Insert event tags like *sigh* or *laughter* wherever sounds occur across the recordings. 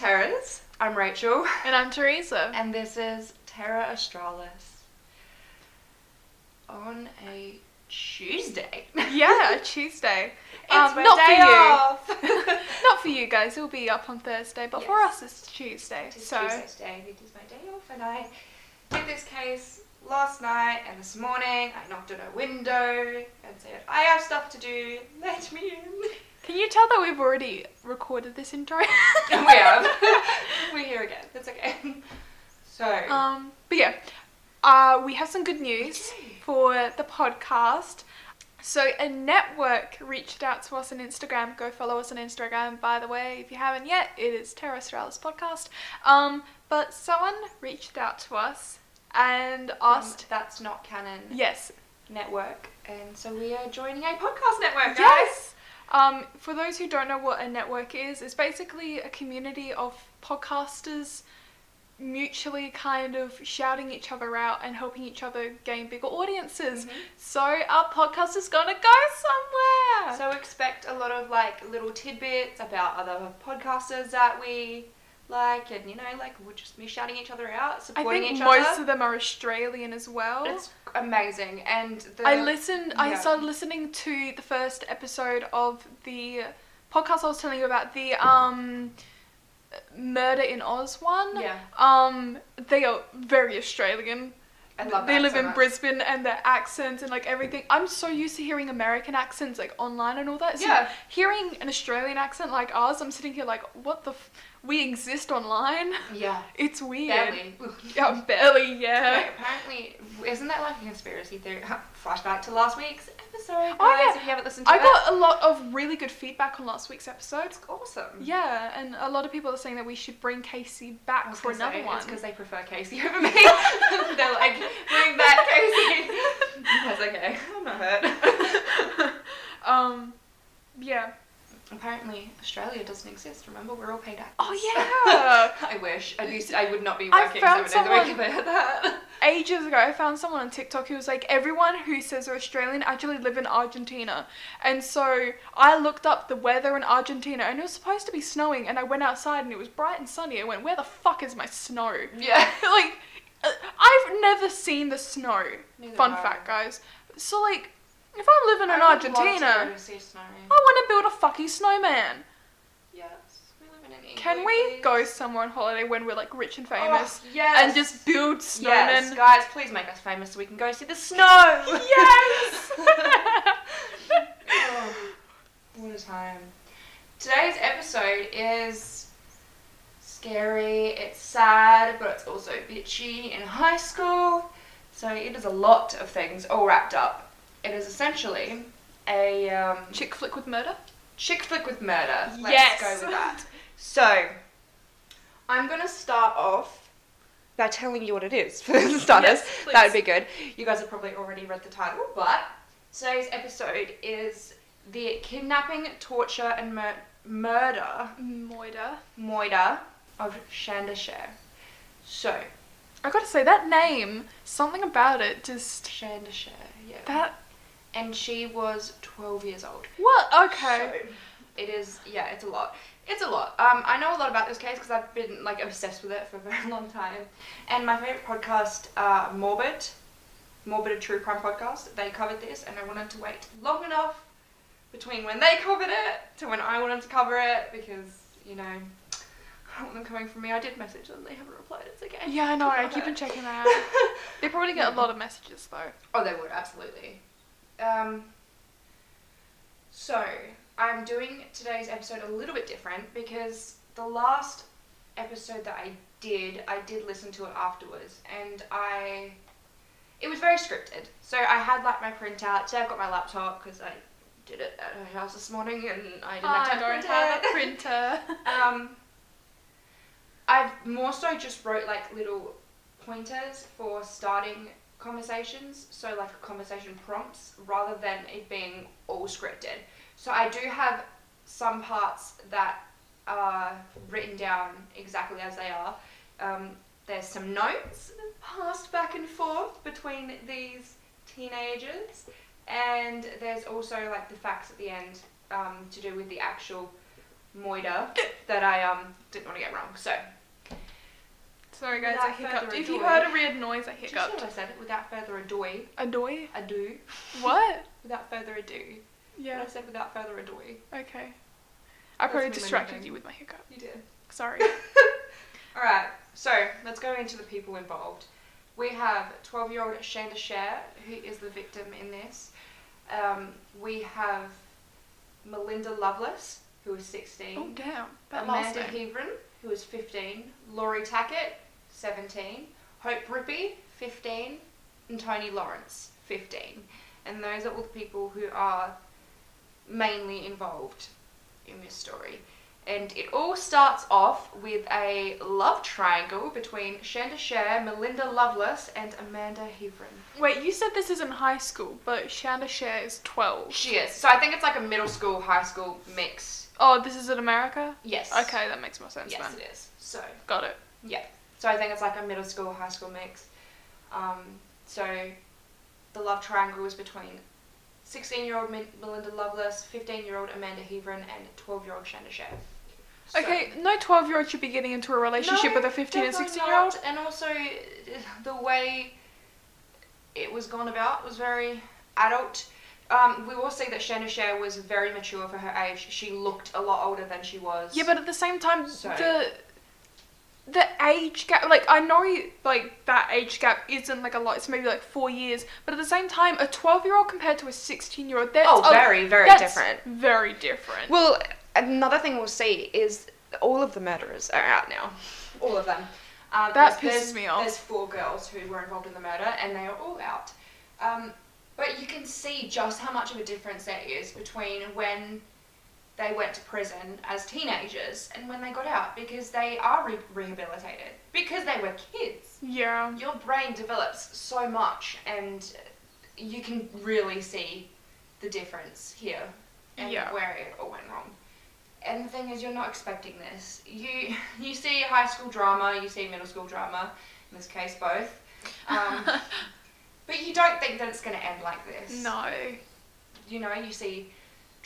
Terras. I'm Rachel, *laughs* And I'm Teresa. and this is Terra Australis on a Tuesday. *laughs* yeah, a Tuesday. It's Um, my not day for you. off. *laughs* Not for you guys, it'll be up on Thursday, but for us it's Tuesday. It's so Tuesday today. It is my day off, and I did this case last night and this morning. I knocked on a window and said, "I have stuff to do. Let me in." Can you tell that we've already recorded this intro? *laughs* We have. *laughs* We're here again. It's okay. So. um, but yeah, uh, we have some good news for the podcast. So a network reached out to us on Instagram. Go follow us on Instagram, by the way, if you haven't yet. It is Terra Australis Podcast. Um, but someone reached out to us and asked. From That's not canon. Yes, network, and so we are joining a podcast network, guys. Yes. Um, for those who don't know what a network is, it's basically a community of podcasters mutually kind of shouting each other out and helping each other gain bigger audiences. Mhm. So our podcast is gonna go somewhere. So expect a lot of like little tidbits about other podcasters that we like, and you know, like we're just be shouting each other out, supporting I supporting think each most other. of them are Australian as well. It's amazing, and the I listened. I started listening to the first episode of the podcast I was telling you about, the um, Murder in Oz one. Yeah, Um, they are very Australian. I love they live so in much. Brisbane and their accents and like everything. I'm so used to hearing American accents like online and all that. So Yeah. hearing an Australian accent like ours, I'm sitting here like, what the? F- we exist online. Yeah, *laughs* It's weird. barely. *laughs* Yeah, barely. Yeah. Apparently, isn't that like a conspiracy theory? *laughs* Flashback to last week's episode, guys. Oh, yeah. If you haven't listened to I it, got a lot of really good feedback on last week's episode. it's awesome. Yeah, and a lot of people are saying that we should bring Casey back for another say, one. It's because they prefer Casey over me. They're like, bring back Casey. That's okay. I'm not hurt. um, yeah. Apparently, Australia doesn't exist. Remember, we're all paid actors. Oh yeah. *laughs* I wish. At least I would not be working seven days a week if I had *laughs* that. ages ago, I found someone on TikTok who was like, everyone who says they're Australian actually live in Argentina. And so I looked up the weather in Argentina and it was supposed to be snowing. And I went outside and it was bright and sunny. I went, where the fuck is my snow? Yeah. *laughs* like, uh, I've never seen the snow. Neither Fun fact, guys. So, like, if I'm living in I Argentina, go to see snow. I want to build a fucking snowman. Yes, we live in an igloo, Can we go somewhere on holiday when we're like rich and oh, famous Oh, yes. and just build snowmen? Yes, guys, please make us famous so we can go see the snow. *laughs* Yes! Oh, *laughs* what a time. Today's episode is scary, it's sad, but it's also bitchy in high school. So it is a lot of things all wrapped up. It is essentially a um, Chick flick with murder? chick flick with murder. Let's Yes. go with that. *laughs* So, I'm gonna start off by telling you what it is *laughs* for the starters. Yes, that would be good. You guys have probably already read the title, but today's episode is the kidnapping, torture, and mur- murder, Moida. moida of Shanda Sharer. So, I gotta say, that name, something about it just. Shanda Sharer, yeah. That. And she was 12 years old. What? Okay. So, it is, yeah, it's a lot. It's a lot. Um, I know a lot about this case because I've been like obsessed with it for a *laughs* very long time. And my favorite podcast, uh, Morbid, Morbid a True Crime podcast, they covered this, and I wanted to wait long enough between when they covered it to when I wanted to cover it because you know I don't want them coming from me. I did message them, they haven't replied. It's okay. Yeah, I know, I keep on checking that *laughs* out. They probably get a lot of messages though. Oh, they would absolutely. Um, so I'm doing today's episode a little bit different because the last episode that I did, I did listen to it afterwards, and I it was very scripted. So I had like my printout. Today I've got my laptop because I did it at her house this morning, and I didn't have I to don't print have a printer. *laughs* *laughs* Um, I've more so just wrote like little pointers for starting conversations, so like conversation prompts, rather than it being all scripted. So I do have some parts that are written down exactly as they are. Um, there's some notes passed back and forth between these teenagers, and there's also like the facts at the end um, to do with the actual Moida that I um didn't want to get wrong. So, Sorry guys, I hiccuped. If you heard a weird noise, I did you see what hiccuped. I said? it. Without further ado, Adoy? ado. What? *laughs* Without further ado. Yeah. I said without further ado. Okay. I probably distracted you with my hiccup. You did. Sorry. *laughs* Alright, so let's go into the people involved. We have 12 year old Shanda Sharer, who is the victim in this. Um, we have Melinda Loveless, who is 16. oh damn. That Amanda. Heavrin, who is 15. Laurie Tackett, 17. Hope Rippey, 15. And Toni Lawrence, 15. And those are all the people who are mainly involved in this story. And it all starts off with a love triangle between Shanda Sharer, Melinda Loveless, and Amanda Heavrin. Wait, you said this is in high school, but Shanda Sharer is 12. She is. So I think it's like a middle school, high school mix. Oh, this is in America? Yes. Okay, that makes more sense Yes, then. it is. So Got it. Yeah. So I think it's like a middle school, high school mix. Um, so the love triangle is between 16 year old Melinda Loveless, 15 year old Amanda Heavrin, and 12 year old Shanda Sharer. So- Okay, no 12 year old should be getting into a relationship No, with a 15 and 16 year old. not. And also, the way it was gone about was very adult. Um, we will see that Shanda Sharer was very mature for her age. She looked a lot older than she was. Yeah, but at the same time, So- the the age gap, like I know, like that age gap isn't like a lot. It's maybe like four years, but at the same time, a twelve-year-old compared to a sixteen-year-old, that's Oh, a- very, very that's different. Very different. Well, another thing we'll see is all of the murderers are out now. All of them. Um, That pisses there's- me off. There's four girls who were involved in the murder, and they are all out. Um, but you can see just how much of a difference there is between when they went to prison as teenagers and when they got out because they are re- rehabilitated because they were kids. yeah. Your brain develops so much, and you can really see the difference here and Yeah. where it all went wrong. And the thing is, you're not expecting this. You *laughs* you see high school drama, you see middle school drama, in this case both, um, *laughs* but you don't think that it's going to end like this. no. You know, you see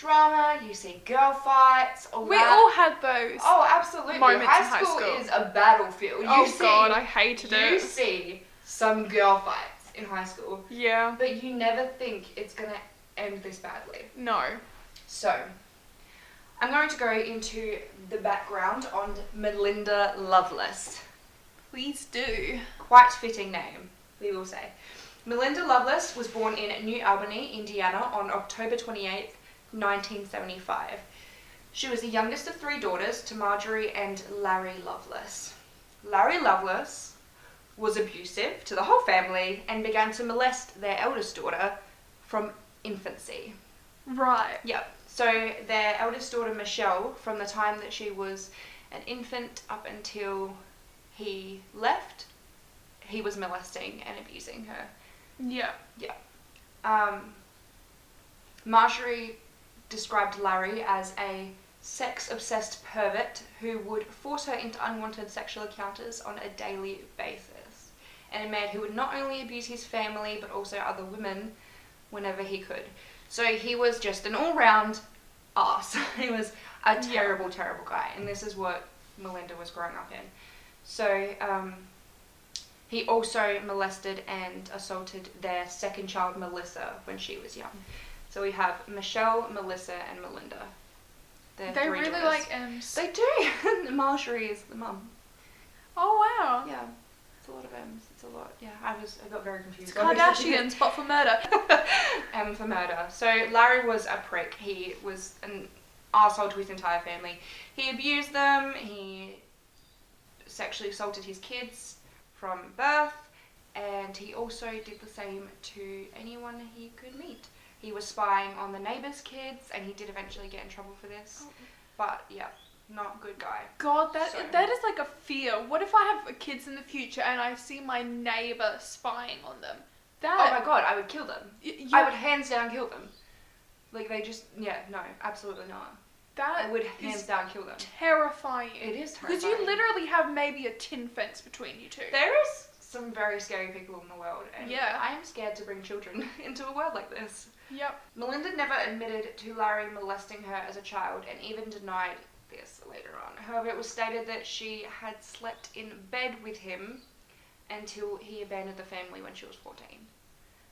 drama, you see girl fights, all We that. all had those. Oh, absolutely. moments high in high school school. is a battlefield. You Oh, see, God, I hated you it. You see some girl fights in high school, Yeah. but you never think it's gonna end this badly. No. So, I'm going to go into the background on Melinda Loveless. Please do. Quite fitting name, we will say. Melinda Loveless was born in New Albany, Indiana on October 28th, 1975. She was the youngest of three daughters to Marjorie and Larry Loveless. Larry Loveless was abusive to the whole family and began to molest their eldest daughter from infancy. Right. Yep. So their eldest daughter Michelle, from the time that she was an infant up until he left, he was molesting and abusing her. Yeah. Yeah. Um, Marjorie described Larry as a sex obsessed pervert who would force her into unwanted sexual encounters on a daily basis, and a man who would not only abuse his family but also other women whenever he could. So he was just an all round ass. *laughs* he was a Yeah. terrible, terrible guy, and this is what Melinda was growing up in. So, um, he also molested and assaulted their second child, Melissa, when she was young. So we have Michelle, Melissa, and Melinda. They're They really daughters. like M's. They do. *laughs* Marjorie is the mum. oh wow. Yeah, it's a lot of M's. It's a lot. Yeah, I was. I got very confused. It's Kardashians, but for murder. *laughs* M for murder. So Larry was a prick. He was an asshole to his entire family. He abused them. He sexually assaulted his kids from birth, and he also did the same to anyone he could meet. He was spying on the neighbors' kids, and he did eventually get in trouble for this. Oh. But yeah, not good guy. God, that So- that is like a fear. What if I have kids in the future and I see my neighbor spying on them? That. Oh my god, I would kill them. y- I would hands down kill them. Like they just yeah no absolutely not. that I would hands down kill them. terrifying. It is terrifying. because you literally have maybe a tin fence between you two. There is some very scary people in the world, and Yeah. I am scared to bring children *laughs* into a world like this. Yep. Melinda never admitted to Larry molesting her as a child, and even denied this later on. However, it was stated that she had slept in bed with him until he abandoned the family when she was 14.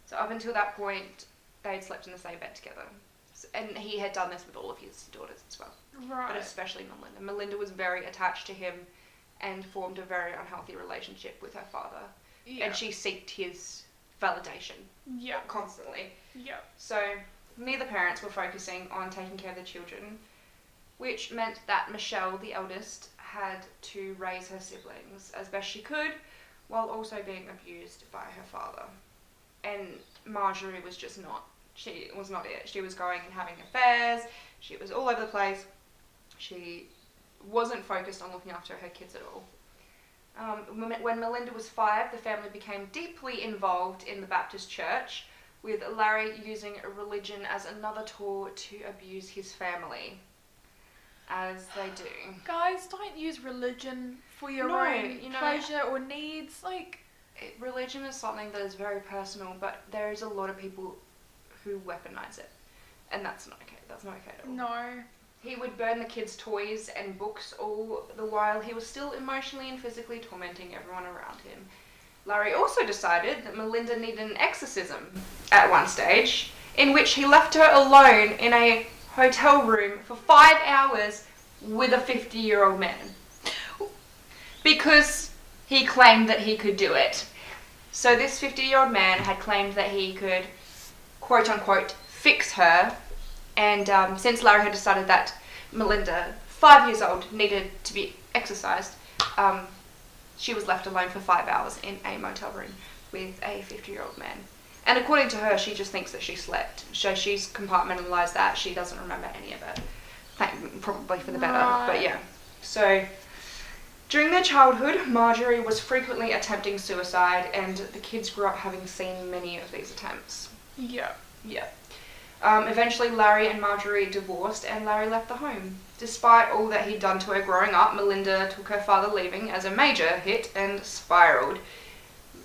So up until that point, they'd slept in the same bed together. And he had done this with all of his daughters as well, Right. but especially Melinda. Melinda was very attached to him and formed a very unhealthy relationship with her father. Yeah. And she sought his validation Yeah. constantly. Yeah. So neither parents were focusing on taking care of the children, which meant that Michelle, the eldest, had to raise her siblings as best she could while also being abused by her father. And Marjorie was just not, she was not it. She was going and having affairs, she was all over the place, she wasn't focused on looking after her kids at all. Um, when- when Melinda was five, the family became deeply involved in the Baptist church, with Larry using religion as another tool to abuse his family. As they do. Guys, don't use religion for your No, own you know- pleasure or needs. Like, It, religion is something that is very personal, but there is a lot of people who weaponize it. And that's not okay. That's not okay at all. no. He would burn the kids' toys and books all the while he was still emotionally and physically tormenting everyone around him. Larry also decided that Melinda needed an exorcism at one stage, in which he left her alone in a hotel room for five hours with a 50 year old man. Because he claimed that he could do it. So, this 50 year old man had claimed that he could, quote unquote, fix her and um, since Larry had decided that Melinda, five years old, needed to be exercised, um, she was left alone for five hours in a motel room with a 50 year old man. And according to her, she just thinks that she slept. So she's compartmentalized that. She doesn't remember any of it. Thank, probably for the better, but yeah. So during their childhood, Marjorie was frequently attempting suicide, and the kids grew up having seen many of these attempts. Yeah. Yeah. Um, eventually, Larry and Marjorie divorced, and Larry left the home. Despite all that he'd done to her growing up, Melinda took her father leaving as a major hit and spiraled.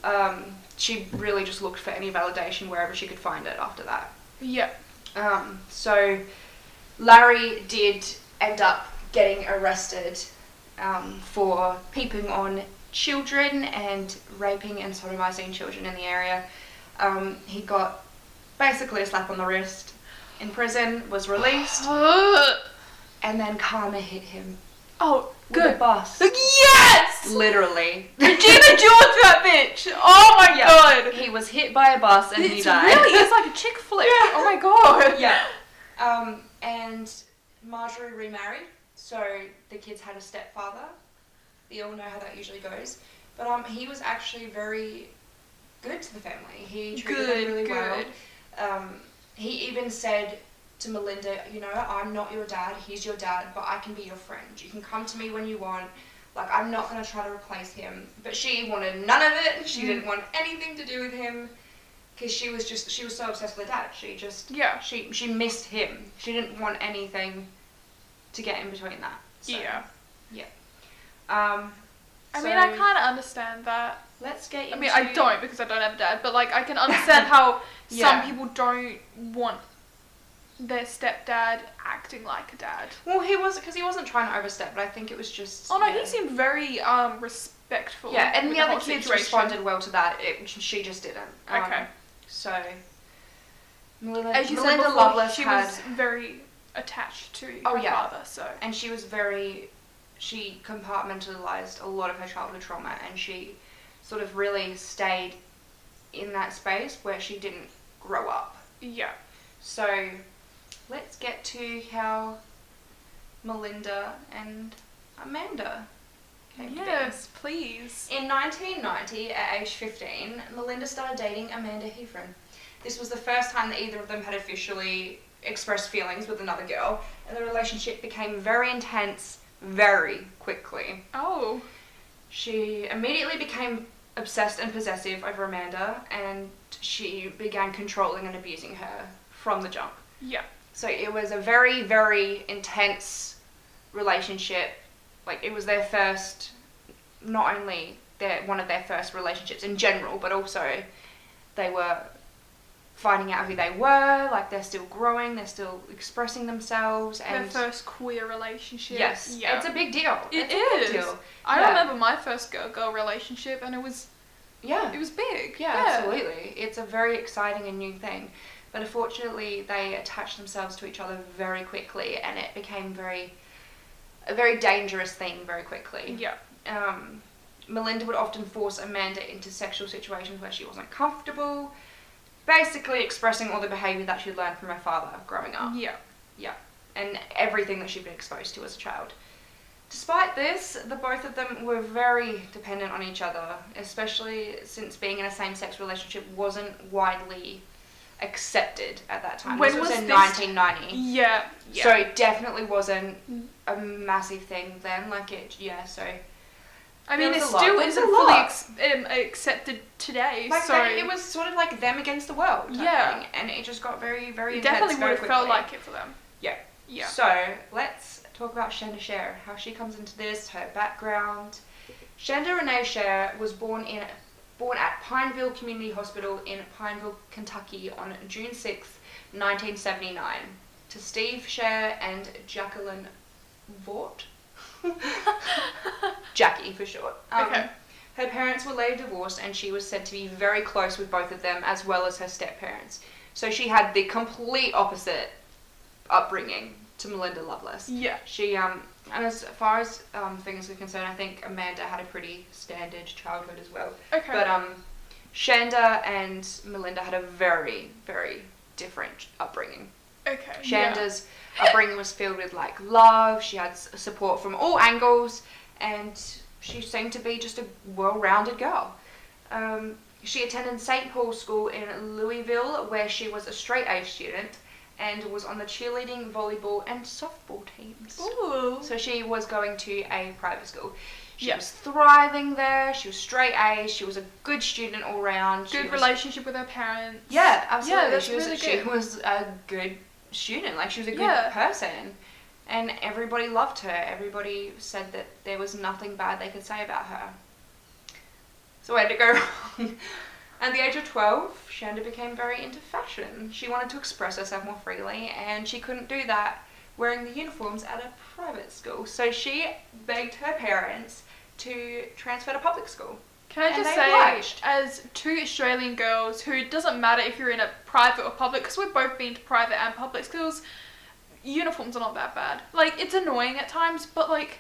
Um, she really just looked for any validation wherever she could find it after that. Yeah. Um, so, Larry did end up getting arrested um, for peeping on children and raping and sodomizing children in the area. Um, he got basically a slap on the wrist in prison, was released, *gasps* and then karma hit him oh, good. boss. Yes! Literally. Regina George, that bitch! Oh my Yeah. god! He was hit by a bus and he died. really is like a chick flick. Yeah. Oh my god. *laughs* yeah. Um, and Marjorie remarried, so the kids had a stepfather. You all know how that usually goes. But um, he was actually very good to the family. He treated Good, them really good. well. Um, he even said to Melinda, you know, I'm not your dad, he's your dad, but I can be your friend. You can come to me when you want. Like, I'm not going to try to replace him. But she wanted none of it. She Mm. didn't want anything to do with him. Because she was just, she was so obsessed with her dad. She just Yeah. she she missed him. She didn't want anything to get in between that. So, Yeah. Um. I so mean, I kind of understand that. Let's get. Into, I mean, I don't because I don't have a dad, but like, I can understand how *laughs* Yeah. some people don't want their stepdad acting like a dad. Well, he was because he wasn't trying to overstep, but I think it was just. Oh no, yeah. he seemed very um respectful. Yeah, and with the other kids situation. responded well to that. It, she just didn't. Um, Okay. So. Melinda, As you Melinda said before, Loveless she had, was very attached to Oh, her yeah. father, so and she was very, she compartmentalized a lot of her childhood trauma, and she sort of really stayed in that space where she didn't grow up. yeah. So let's get to how Melinda and Amanda came. Yes, please. In 1990, at age 15, Melinda started dating Amanda Heavrin. This was the first time that either of them had officially expressed feelings with another girl, and the relationship became very intense very quickly. Oh. She immediately became obsessed and possessive over Amanda, and she began controlling and abusing her from the jump. Yeah. So it was a very, very intense relationship. Like it was their first, not only their one of their first relationships in general, but also they were finding out who they were. Like they're still growing, they're still expressing themselves, and first queer relationship. yes, Yeah. it's a big deal. It it's a big deal. I yeah. remember my first girl girl relationship and it was Yeah, it was big. Yeah, absolutely. It's a very exciting and new thing. But unfortunately, they attached themselves to each other very quickly, and it became very, a very dangerous thing very quickly. Yeah. Um, Melinda would often force Amanda into sexual situations where she wasn't comfortable, basically expressing all the behaviour that she'd learned from her father growing up Yeah. Yeah. And everything that she'd been exposed to as a child. Despite this, the both of them were very dependent on each other, especially since being in a same-sex relationship wasn't widely accepted at that time. When this was, was in this? 1990. Yeah. Yeah. So it definitely wasn't Mm. a massive thing then. Like it, yeah. So I mean, it still isn't fully ex- um, accepted today. like so they, it was sort of like them against the world. Yeah. thing, and it just got very, very it intense definitely would have felt like it for them. Yeah. Yeah. So let's talk about Shanda Sharer, how she comes into this, her background. Shanda Renee Sharer was born in born at Pineville Community Hospital in Pineville, Kentucky on June sixth, 1979, to Steve Sharer and Jacqueline Vaught. *laughs* Jackie for short. Um, Okay. Her parents were later divorced, and she was said to be very close with both of them, as well as her step parents. So she had the complete opposite upbringing to Melinda Loveless. Yeah. She, um, and as far as um, things are concerned, I think Amanda had a pretty standard childhood as well. Okay. But um, Shanda and Melinda had a very, very different upbringing. Okay. yeah. Shanda's upbringing was filled with like love. She had support from all angles, and she seemed to be just a well-rounded girl. Um, she attended St. Paul's School in Louisville, where she was a straight A student and was on the cheerleading, volleyball, and softball teams. Ooh. So she was going to a private school. She Yeah. was thriving there. She was straight A. She was a good student all round. She Good was- relationship with her parents. yeah, absolutely. Yeah, that's she was really she was a good student. Like she was a good Yeah. person, and everybody loved her. Everybody said that there was nothing bad they could say about her. So where did it go *laughs* wrong? At the age of 12, Shanda became very into fashion. She wanted to express herself more freely, and she couldn't do that wearing the uniforms at a private school. So she begged her parents to transfer to public school. Can I And just say, obliged. as two Australian girls who it doesn't matter if you're in a private or public, because we've both been to private and public schools, uniforms are not that bad. Like it's annoying at times, but like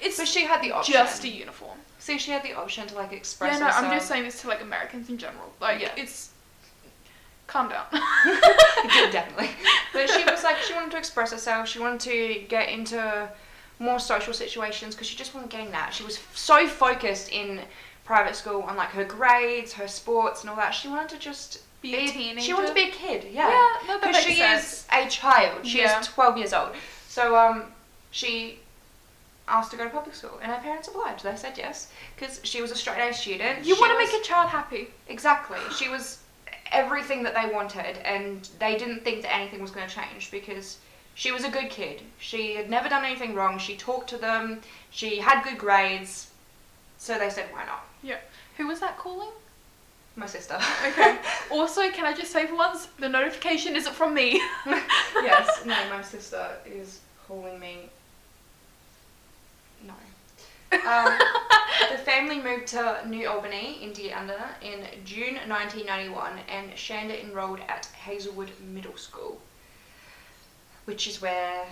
it's So she had the option. just a uniform. See, she had the option to like express Yeah, no, herself. I'm just saying this to like Americans in general. Like Yeah. it's calm down. *laughs* *laughs* Definitely. But she was like, she wanted to express herself. She wanted to get into more social situations because she just wasn't getting that. She was so focused in private school and like her grades, her sports, and all that. She wanted to just Be a teenager. She wanted to be a kid. Yeah. Yeah, no, that Because makes she sense. is a child. She Yeah. is 12 years old. So um, she asked to go to public school, and her parents obliged. They said yes because she was a straight A student. You She want to was- make a child happy. Exactly. She was everything that they wanted, and they didn't think that anything was going to change because she was a good kid. She had never done anything wrong. She talked to them. She had good grades. So they said, why not? Who was that calling? My sister. Okay. *laughs* also, can I just say for once, the notification isn't from me. *laughs* yes. *laughs* No, my sister is calling me. No. Um, the family moved to New Albany, Indiana, in June 1991, and Shanda enrolled at Hazelwood Middle School, which is where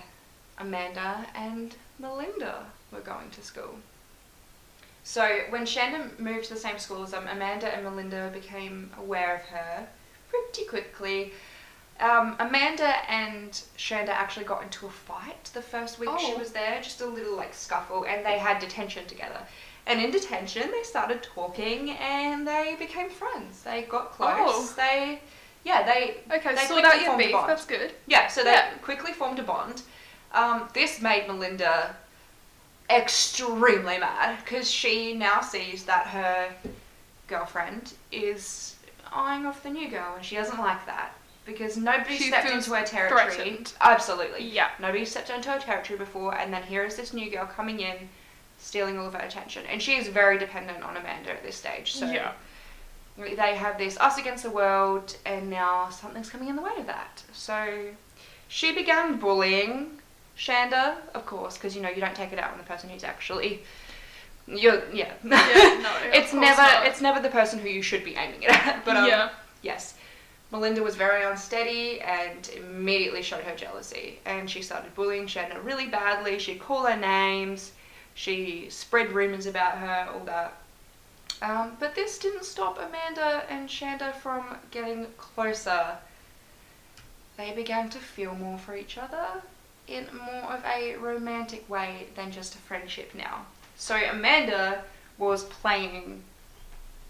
Amanda and Melinda were going to school. So when Shanda moved to the same school as them, Amanda and Melinda became aware of her pretty quickly. Um, Amanda and Shanda actually got into a fight the first week she Oh. was there, just a little like scuffle, and they had detention together. And in detention, they started talking and they became friends. They got close. Oh. They, yeah, they Okay, They sort out your formed a beef. bond. That's good. yeah, so they Yeah. quickly formed a bond. Um, this made Melinda extremely mad because she now sees that her girlfriend is eyeing off the new girl and she doesn't like that because nobody She stepped into her territory. threatened. Absolutely. Yeah. Nobody stepped into her territory before and then here is this new girl coming in stealing all of her attention and she is very dependent on Amanda at this stage. So Yeah. they have this us against the world, and now something's coming in the way of that. So she began bullying Shanda, of course, because you know you don't take it out on the person who's actually. You're yeah. *laughs* Yeah, no, *laughs* it's never not. it's never the person who you should be aiming it at. *laughs* But um, yeah. yes, Melinda was very unsteady and immediately showed her jealousy, and she started bullying Shanda really badly. She'd call her names, she spread rumors about her, all that. Um, but this didn't stop Amanda and Shanda from getting closer. They began to feel more for each other in more of a romantic way than just a friendship now. So Amanda was playing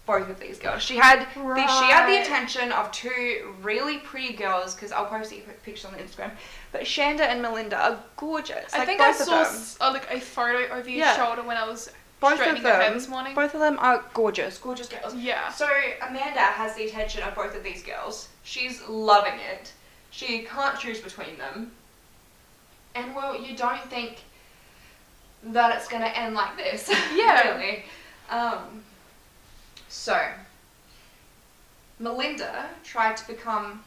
both of these girls. She had the, she had the attention of two really pretty girls because I'll post the pictures on Instagram. But Shanda and Melinda are gorgeous. I like, think I saw uh, like a photo over your Yeah. shoulder when I was both of them. this morning. Both of them are gorgeous, gorgeous girls. Yeah. So Amanda has the attention of both of these girls. She's loving it. She can't choose between them. And well, you don't think that it's gonna end like this. *laughs* Yeah. really. Um, so Melinda tried to become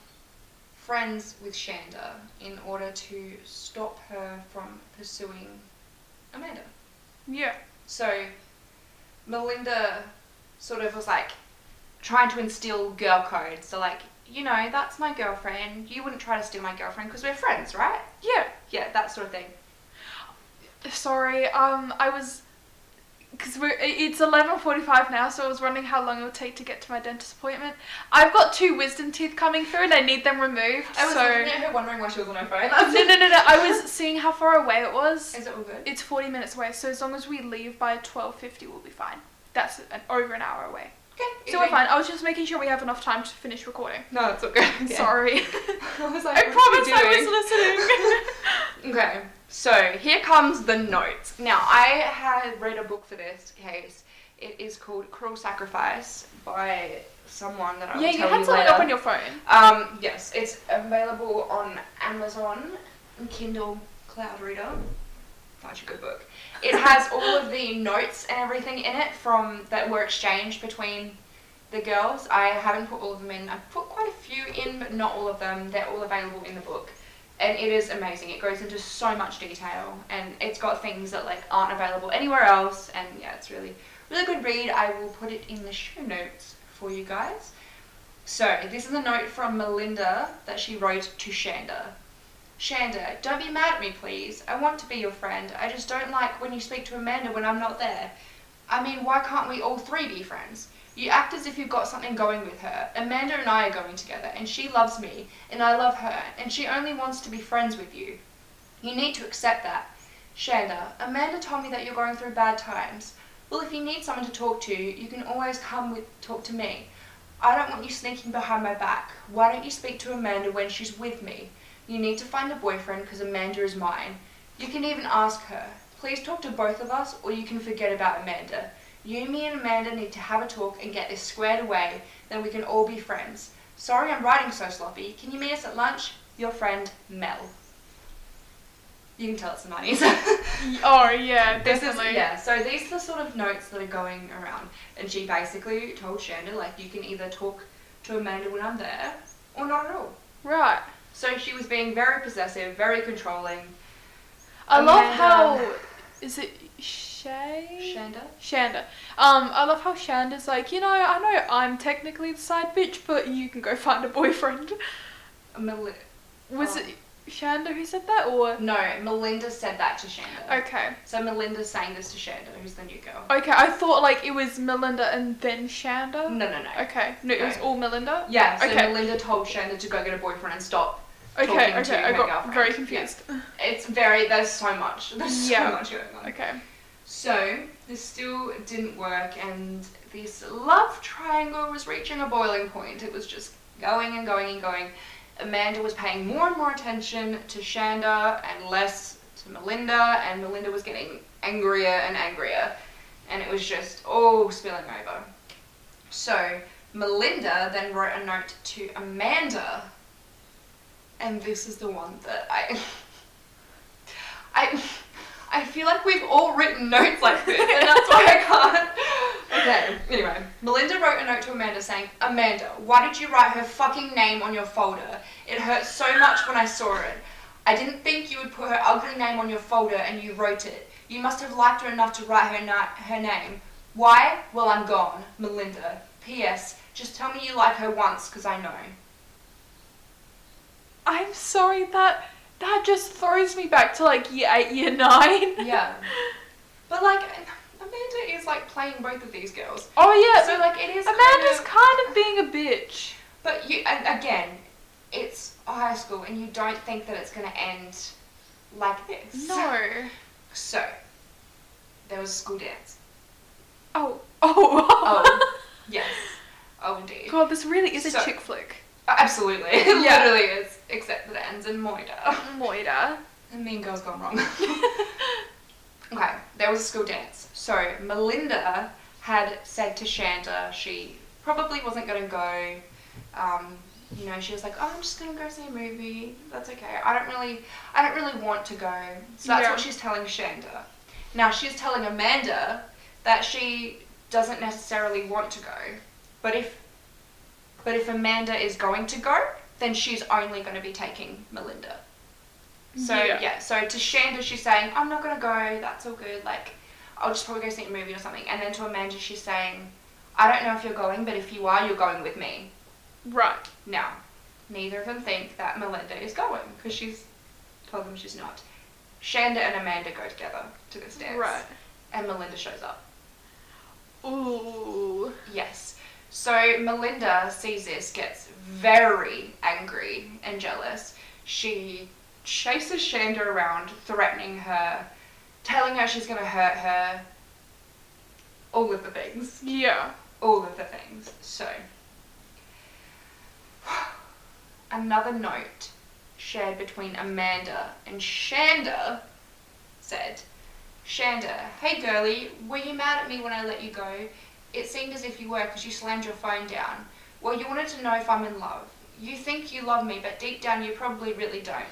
friends with Shanda in order to stop her from pursuing Amanda. Yeah. So Melinda sort of was like trying to instill girl code. So like, you know, that's my girlfriend. You wouldn't try to steal my girlfriend because we're friends, right? Yeah. Yeah, that sort of thing. Sorry, um, I was, because we're it's eleven forty-five now, so I was wondering how long it would take to get to my dentist appointment. I've got two wisdom teeth coming through, and I need them removed. I was so looking at her wondering why she was on her phone. *laughs* no, no, no, no. I was seeing how far away it was. Is it all good? It's forty minutes away, so as long as we leave by twelve fifty, we'll be fine. That's an, over an hour away, Okay. so we're fine. I was just making sure we have enough time to finish recording. No, it's okay. *laughs* Yeah. Sorry. *laughs* I was like, I promise I was listening. *laughs* Okay, so here comes the notes. Now, I had read a book for this case. It is called Cruel Sacrifice by someone that I will yeah, you tell had you something later. up on your phone. Um, yes, it's available on Amazon, Kindle Cloud Reader. Such a good book. It has all of the notes and everything in it from that were exchanged between the girls. I haven't put all of them in. I've put quite a few in, but not all of them. They're all available in the book. And it is amazing. It goes into so much detail and it's got things that like aren't available anywhere else and yeah, it's really really good read. I will put it in the show notes for you guys. So, this is a note from Melinda that she wrote to Shanda. Shanda, don't be mad at me, please. I want to be your friend. I just don't like when you speak to Amanda when I'm not there. I mean, why can't we all three be friends? You act as if you've got something going with her. Amanda and I are going together, and she loves me, and I love her, and she only wants to be friends with you. You need to accept that. Shanda, Amanda told me that you're going through bad times. Well, if you need someone to talk to, you can always come with talk to me. I don't want you sneaking behind my back. Why don't you speak to Amanda when she's with me? You need to find a boyfriend because Amanda is mine. You can even ask her. Please talk to both of us or you can forget about Amanda. You, me, and Amanda need to have a talk and get this squared away, then we can all be friends. Sorry I'm writing so sloppy. Can you meet us at lunch? Your friend, Mel. You can tell it's the 90s. *laughs* Oh yeah, This is definitely. yeah. So these are the sort of notes that are going around, and she basically told Shanda like you can either talk to Amanda when I'm there, or not at all. Right. So she was being very possessive, very controlling. I love how is it Shay? Shanda. Shanda. Um, I love how Shanda's like, you know, I know I'm technically the side bitch, but you can go find a boyfriend. Mel- Was Oh. it Shanda who said that, or no, Melinda said that to Shanda. okay, So Melinda's saying this to Shanda, who's the new girl. okay? I thought like it was Melinda and then Shanda. No, no, no. Okay, no, it was all Melinda. Yeah. So Okay. Melinda told Shanda to go get a boyfriend and stop. Okay, okay, I got very Yeah. confused. It's very. There's so much. *laughs* There's Yeah. so much going on. Okay. So, this still didn't work, and this love triangle was reaching a boiling point. It was just going and going and going. Amanda was paying more and more attention to Shanda and less to Melinda, and Melinda was getting angrier and angrier, and it was just all spilling over. So, Melinda then wrote a note to Amanda, and this is the one that I. *laughs* I. I feel like we've all written notes like this, and that's why I can't. Okay, anyway, Melinda wrote a note to Amanda saying, Amanda, why did you write her fucking name on your folder? It hurt so much when I saw it. I didn't think you would put her ugly name on your folder and you wrote it. You must have liked her enough to write her, na- her name. Why? Well, I'm gone. Melinda. P.S. Just tell me you like her once, because I know. I'm sorry that that just throws me back to like year eight, year nine. *laughs* Yeah. But, like, Amanda is, like, playing both of these girls. Oh yeah. So, like, it is Amanda's kind of... kind of being a bitch. But you, and again, it's high school, and you don't think that it's going to end like this. No. So, there was a school dance. Oh. *laughs* Oh. Oh. *laughs* Yes. Oh, indeed. God, this really is a chick flick. Absolutely. *laughs* It Yeah. literally is. Except that it ends in Moida. Moida. And Mean Girls gone wrong. *laughs* *laughs* okay, there was a school dance. So, Melinda had said to Shanda she probably wasn't going to go. Um, you know, she was like, "Oh, I'm just gonna go see a movie. That's okay. I don't really, I don't really want to go." So that's Yeah. what she's telling Shanda. Now she's telling Amanda that she doesn't necessarily want to go, but if, but if Amanda is going to go, then she's only going to be taking Melinda. So Yeah. yeah. so to Shanda she's saying, I'm not gonna go, that's all good, like I'll just probably go see a movie or something. And then to Amanda she's saying, I don't know if you're going, but if you are, you're going with me. Right. Now, neither of them think that Melinda is going, because she's told them she's not. Shanda and Amanda go together to this dance. Right. And Melinda shows up. Ooh. Yes. So Melinda sees this, gets very angry and jealous. She chases Shanda around, threatening her, telling her she's going to hurt her. All of the things. Yeah. All of the things. So, another note shared between Amanda and Shanda said, Shanda, hey girlie, were you mad at me when I let you go? It seemed as if you were because you slammed your phone down. Well, you wanted to know if I'm in love. You think you love me, but deep down you probably really don't.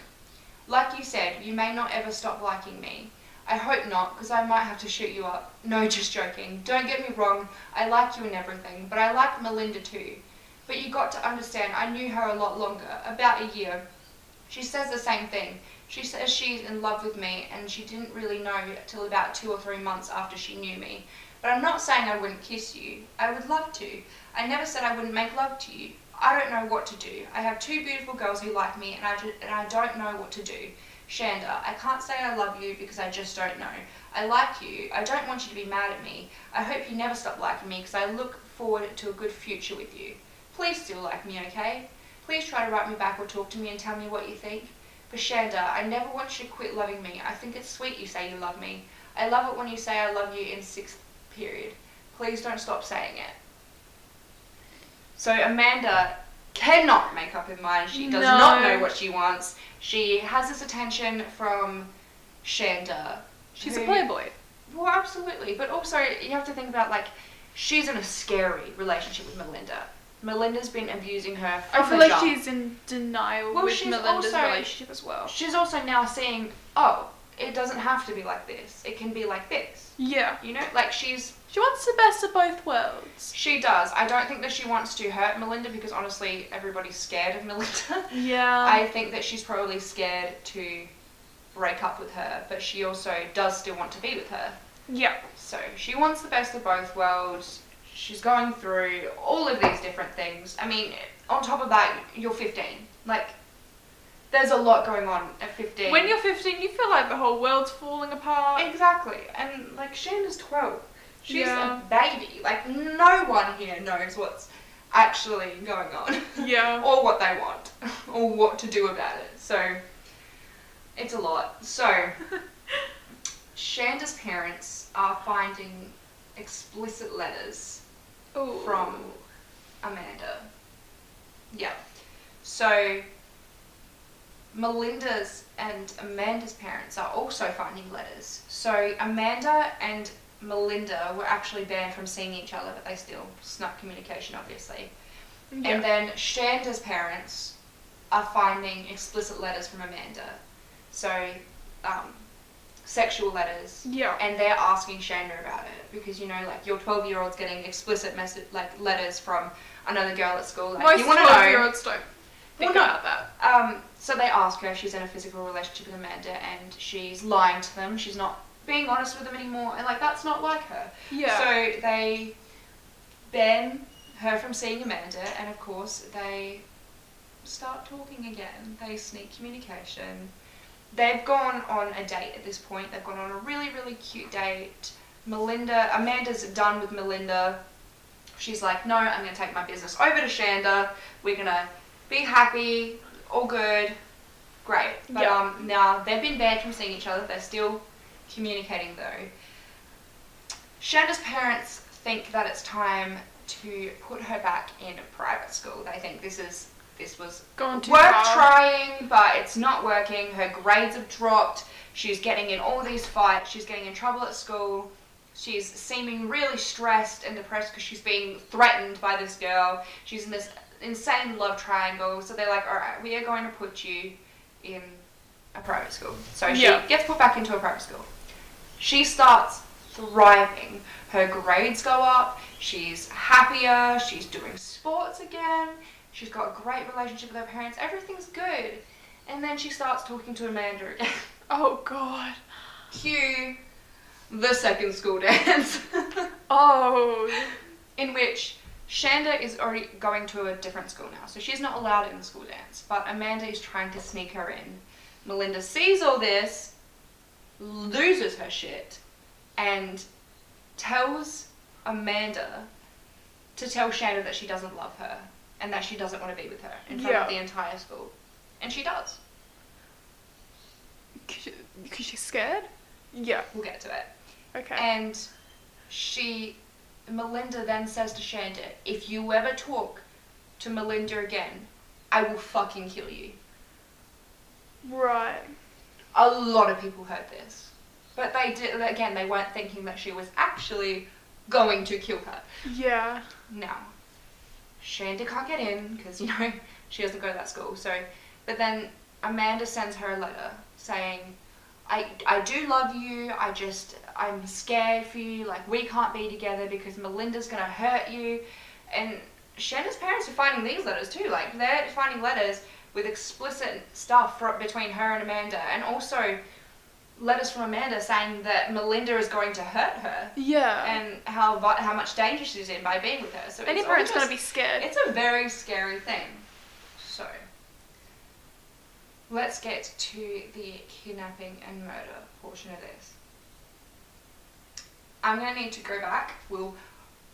Like you said, you may not ever stop liking me. I hope not, because I might have to shoot you up. No, *laughs* just joking. Don't get me wrong, I like you and everything, but I like Melinda too. But you got to understand, I knew her a lot longer, about a year. She says the same thing. She says she's in love with me, and she didn't really know till about two or three months after she knew me. But I'm not saying I wouldn't kiss you. I would love to. I never said I wouldn't make love to you. I don't know what to do. I have two beautiful girls who like me, and I, ju- and I don't know what to do. Shanda, I can't say I love you because I just don't know. I like you. I don't want you to be mad at me. I hope you never stop liking me because I look forward to a good future with you. Please still like me, okay? Please try to write me back or talk to me and tell me what you think. But Shanda, I never want you to quit loving me. I think it's sweet you say you love me. I love it when you say I love you in sixth period. Please don't stop saying it. So Amanda cannot make up her mind. She does No. not know what she wants. She has this attention from Shanda. She's a who- playboy. Well, absolutely. But also, you have to think about like, she's in a scary relationship with Melinda. Melinda's been abusing her. I feel the like jump. she's in denial Well, with she's Melinda's also- relationship as well. She's also now seeing, oh, it doesn't have to be like this. It can be like this. Yeah. You know, like she's She wants the best of both worlds. she does. I don't think that she wants to hurt Melinda because honestly, everybody's scared of *laughs* Melinda. Yeah. I think that she's probably scared to break up with her, but she also does still want to be with her. yeah. So she wants the best of both worlds. She's going through all of these different things. I mean, on top of that, you're 15. Like, there's a lot going on at 15. When you're 15, you feel like the whole world's falling apart. Exactly. And, like, Shanda's 12. She's Yeah. a baby. Like, no one here knows what's actually going on. Yeah. *laughs* or what they want. *laughs* or what to do about it. So, it's a lot. So, *laughs* Shanda's parents are finding explicit letters Ooh. from Amanda. Yeah. So Melinda's and Amanda's parents are also finding letters. So Amanda and Melinda were actually banned from seeing each other, but they still snuck communication, obviously. Yeah. And then Shanda's parents are finding explicit letters from Amanda. So, um, sexual letters Yeah. and they're asking Shanda about it because you know like your 12 year old's getting explicit message like letters from another girl at school like Most you want to know 12-year-olds don't think Well, no. about that. um, so they ask her if she's in a physical relationship with Amanda and she's lying to them she's not being honest with them anymore and like that's not like her Yeah. so they ban her from seeing Amanda, and of course they start talking again. They sneak communication. They've gone on a date at this point. They've gone on a really, really cute date. Melinda, Amanda's done with Melinda. She's like, no, I'm gonna take my business over to Shanda. We're gonna be happy, all good, great. But Yeah. um, now they've been banned from seeing each other. They're still communicating though. Shanda's parents think that it's time to put her back in private school. They think this is this was Gone too worth far. trying, but it's not working. Her grades have dropped. She's getting in all these fights. She's getting in trouble at school. She's seeming really stressed and depressed because she's being threatened by this girl. She's in this insane love triangle. So they're like, all right, we are going to put you in a private school. So she Yeah. gets put back into a private school. She starts thriving. Her grades go up. She's happier. She's doing sports again. She's got a great relationship with her parents. Everything's good. And then she starts talking to Amanda again. *laughs* Oh god. Cue the second school dance. *laughs* Oh. *laughs* in which Shanda is already going to a different school now, so she's not allowed in the school dance. But Amanda is trying to sneak her in. Melinda sees all this, loses her shit, and tells Amanda to tell Shanda that she doesn't love her and that she doesn't want to be with her in front Yeah. of the entire school. And she does. Because she's scared? Yeah. We'll get to it. Okay. And she, Melinda then says to Shanda, if you ever talk to Melinda again, I will fucking kill you. right. A lot of people heard this. But they did, again, they weren't thinking that she was actually going to kill her. Yeah. Now, Shanda can't get in because, you know, *laughs* she doesn't go to that school. So, but then Amanda sends her a letter saying, I, I do love you. I just, I'm scared for you. Like, we can't be together because Melinda's going to hurt you. And Shanda's parents are finding these letters too. Like, they're finding letters with explicit stuff for, between her and Amanda. And also letters from Amanda saying that Melinda is going to hurt her Yeah. and how how much danger she's in by being with her. So Any it's parent's all gonna be scared. It's a very scary thing. Let's get to the kidnapping and murder portion of this. I'm gonna need to go back. We'll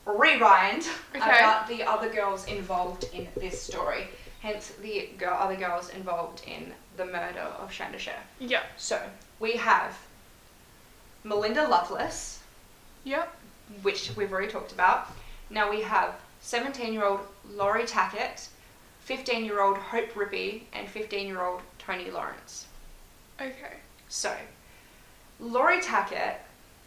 rewind Okay. about the other girls involved in this story. Hence, the girl, other girls involved in the murder of Shanda Sharer. Yeah. So we have Melinda Lovelace, Yep. which we've already talked about. Now we have 17 year old Laurie Tackett, 15 year old Hope Rippey, and 15 year old Toni Lawrence. Okay. So, Laurie Tackett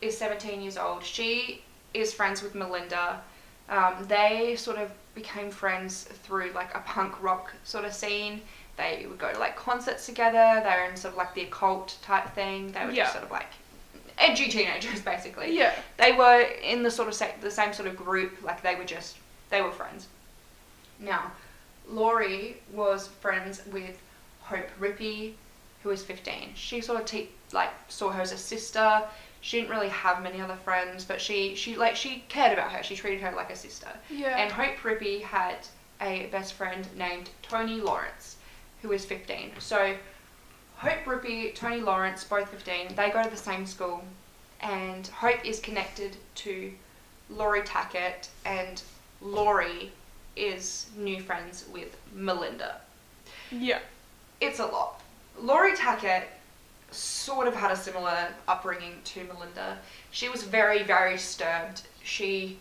is 17 years old. She is friends with Melinda. Um, they sort of became friends through like a punk rock sort of scene. They would go to like concerts together. They were in sort of like the occult type thing. They were Yeah. just sort of like edgy teenagers *laughs* basically Yeah. they were in the sort of sa- the same sort of group like they were just they were friends now laurie was friends with hope rippey who was 15 she sort of te- like saw her as a sister she didn't really have many other friends but she she like she cared about her she treated her like a sister Yeah. and Hope Rippey had a best friend named Toni Lawrence, who was 15. So Hope Rippey, Toni Lawrence, both 15, they go to the same school, and Hope is connected to Laurie Tackett, and Laurie is new friends with Melinda. yeah. It's a lot. Laurie Tackett sort of had a similar upbringing to Melinda. She was very, very disturbed. She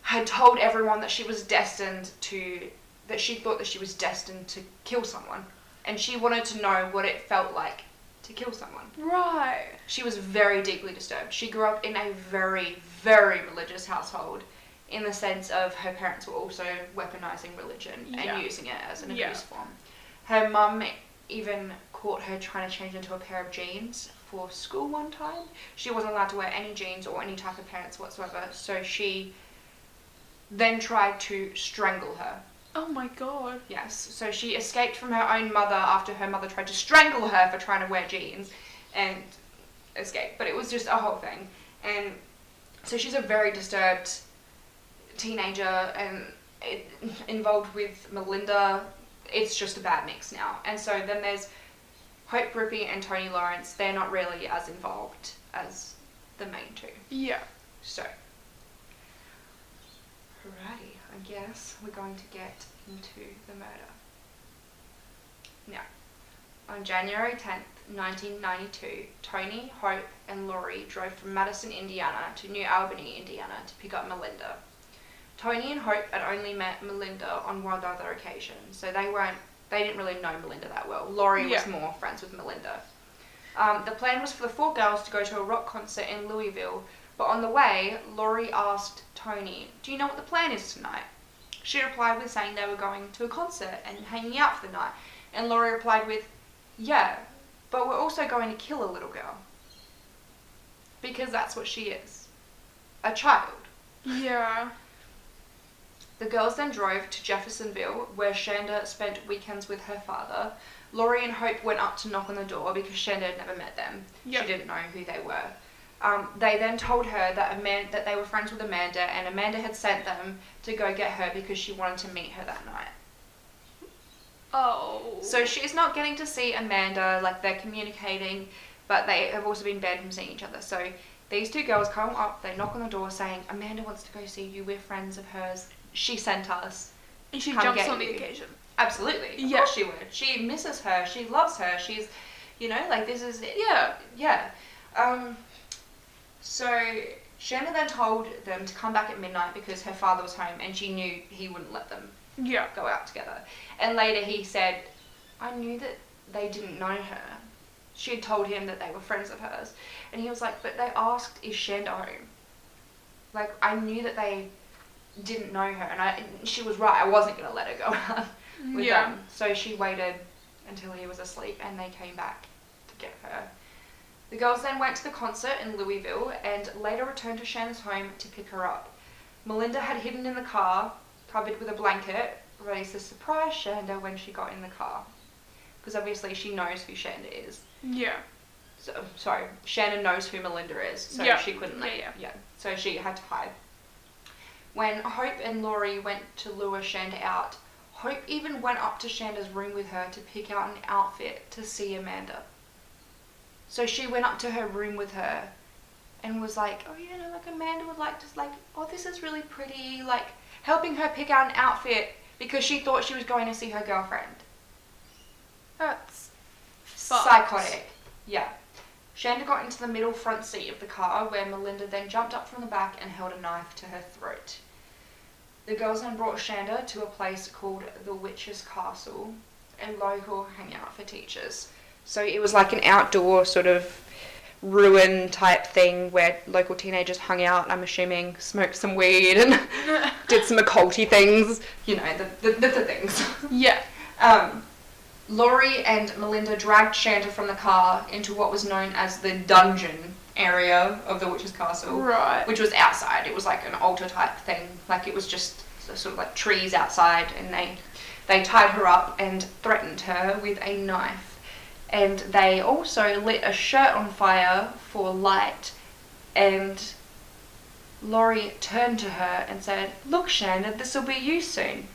had told everyone that she was destined to, that she thought that she was destined to kill someone. And she wanted to know what it felt like to kill someone. Right. She was very deeply disturbed. She grew up in a very, very religious household in the sense of her parents were also weaponizing religion Yeah. and using it as an Yeah. abuse form. Her mum even caught her trying to change into a pair of jeans for school one time. She wasn't allowed to wear any jeans or any type of pants whatsoever, so she then tried to strangle her. Oh my god. Yes, so she escaped from her own mother after her mother tried to strangle her for trying to wear jeans and escape. But it was just a whole thing. And so she's a very disturbed teenager and it, involved with Melinda. It's just a bad mix now. And so then there's Hope Rippey and Toni Lawrence. They're not really as involved as the main two. Yeah. So, alrighty, I guess we're going to get into the murder. Now, on January 10th, 1992, Toni, Hope, and Laurie drove from Madison, Indiana to New Albany, Indiana to pick up Melinda. Toni and Hope had only met Melinda on one other occasion, so they weren't they didn't really know Melinda that well. Laurie was more friends with Melinda. Um, the plan was for the four girls to go to a rock concert in Louisville, but on the way, Laurie asked Toni, Do you know what the plan is tonight? She replied with saying they were going to a concert and hanging out for the night. And Laurie replied with, Yeah, but we're also going to kill a little girl. Because that's what she is a child. Yeah. The girls then drove to Jeffersonville, where Shanda spent weekends with her father. Laurie and Hope went up to knock on the door because Shanda had never met them. Yep. She didn't know who they were. Um, they then told her that Amanda, that they were friends with Amanda, and Amanda had sent them to go get her because she wanted to meet her that night. Oh. So she's not getting to see Amanda, like they're communicating, but they have also been banned from seeing each other. So these two girls come up, they knock on the door saying, Amanda wants to go see you, we're friends of hers. She sent us. and she come jumps on the occasion. Absolutely. Of Yeah. course she would. She misses her. She loves her. She's, you know, like this is it. Yeah. Yeah. Um, so Shanda then told them to come back at midnight because her father was home and she knew he wouldn't let them Yeah. go out together. And later he said, I knew that they didn't know her. She had told him that they were friends of hers. And he was like, but they asked, is Shanda home? Like, I knew that they didn't know her. And I, she was right. I wasn't going to let her go *laughs* out with Yeah. them. So she waited until he was asleep and they came back to get her. The girls then went to the concert in Louisville and later returned to Shanda's home to pick her up. Melinda had hidden in the car, covered with a blanket, ready to surprise Shanda when she got in the car. Because obviously she knows who Shanda is. Yeah. So, sorry, Shannon knows who Melinda is, so Yeah. she couldn't Yeah, leave. yeah. So she had to hide. When Hope and Laurie went to lure Shanda out, Hope even went up to Shanda's room with her to pick out an outfit to see Amanda. So she went up to her room with her and was like, oh, you know, like Amanda would like to, like, oh, this is really pretty, like helping her pick out an outfit because she thought she was going to see her girlfriend. That's. Psychotic. Yeah. Shanda got into the middle front seat of the car where Melinda then jumped up from the back and held a knife to her throat. The girls then brought Shanda to a place called the Witch's Castle, a local hangout for teachers. So it was like an outdoor sort of ruin type thing where local teenagers hung out, I'm assuming, smoked some weed and *laughs* did some occulty things. You know, the, the, the, the things. yeah. Um, Laurie and Melinda dragged Shanda from the car into what was known as the dungeon area of the witch's castle, Right. which was outside. It was like an altar type thing, like it was just sort of like trees outside, and they they tied her up and threatened her with a knife, and they also lit a shirt on fire for light, and Laurie turned to her and said, "Look, Shanda, this will be you soon."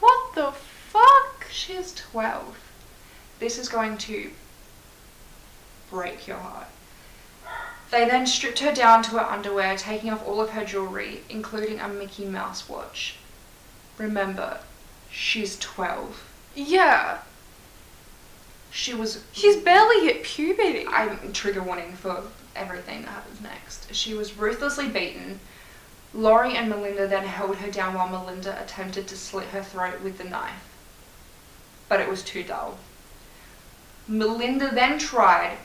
What the fuck? She's 12. This is going to break your heart. They then stripped her down to her underwear, taking off all of her jewelry, including a Mickey Mouse watch. Remember, she's 12. Yeah. She was. She's barely hit puberty. I'm trigger warning for everything that happens next. She was ruthlessly beaten. Laurie and Melinda then held her down while Melinda attempted to slit her throat with the knife. But it was too dull. Melinda then tried,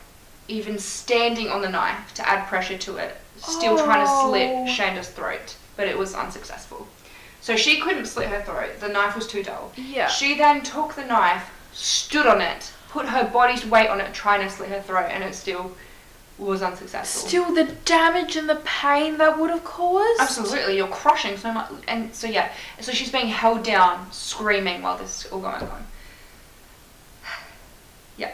even standing on the knife, to add pressure to it, still trying to Oh. slit Shanda's throat, but it was unsuccessful. So she couldn't slit her throat, the knife was too dull. Yeah. She then took the knife, stood on it, put her body's weight on it, trying to slit her throat, and it still was unsuccessful. Still, the damage and the pain that would have caused. Absolutely, you're crushing so much, and so yeah, so she's being held down, screaming while this is all going on. Yeah.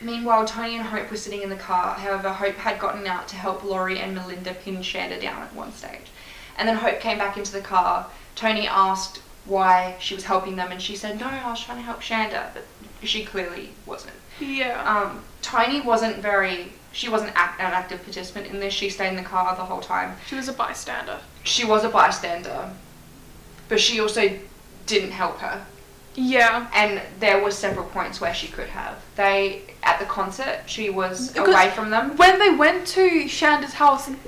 Meanwhile, Toni and Hope were sitting in the car. However, Hope had gotten out to help Laurie and Melinda pin Shanda down at one stage, and then Hope came back into the car. Toni asked why she was helping them, and she said, "No, I was trying to help Shanda," but she clearly wasn't. Yeah. Um, Toni wasn't very. She wasn't act- an active participant in this. She stayed in the car the whole time. she was a bystander. She was a bystander, but she also didn't help her. Yeah. And there was several points where she could have. They at the concert, she was Because- away from them. When they went to Shanda's house, and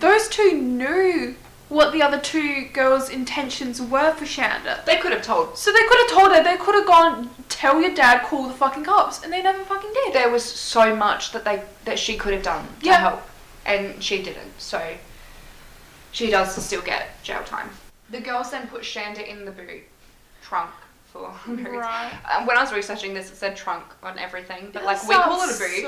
those two knew what the other two girls' intentions were for Shanda. They could have told. So they could have told her, they could have gone, tell your dad, call the fucking cops, and they never fucking did. There was so much that they that she could have done to Yeah. help, and she didn't. So she does still get jail time. The girls then put Shanda in the boot trunk for *laughs* Right. Um, when I was researching this, it said trunk on everything, but That like we call it a boot.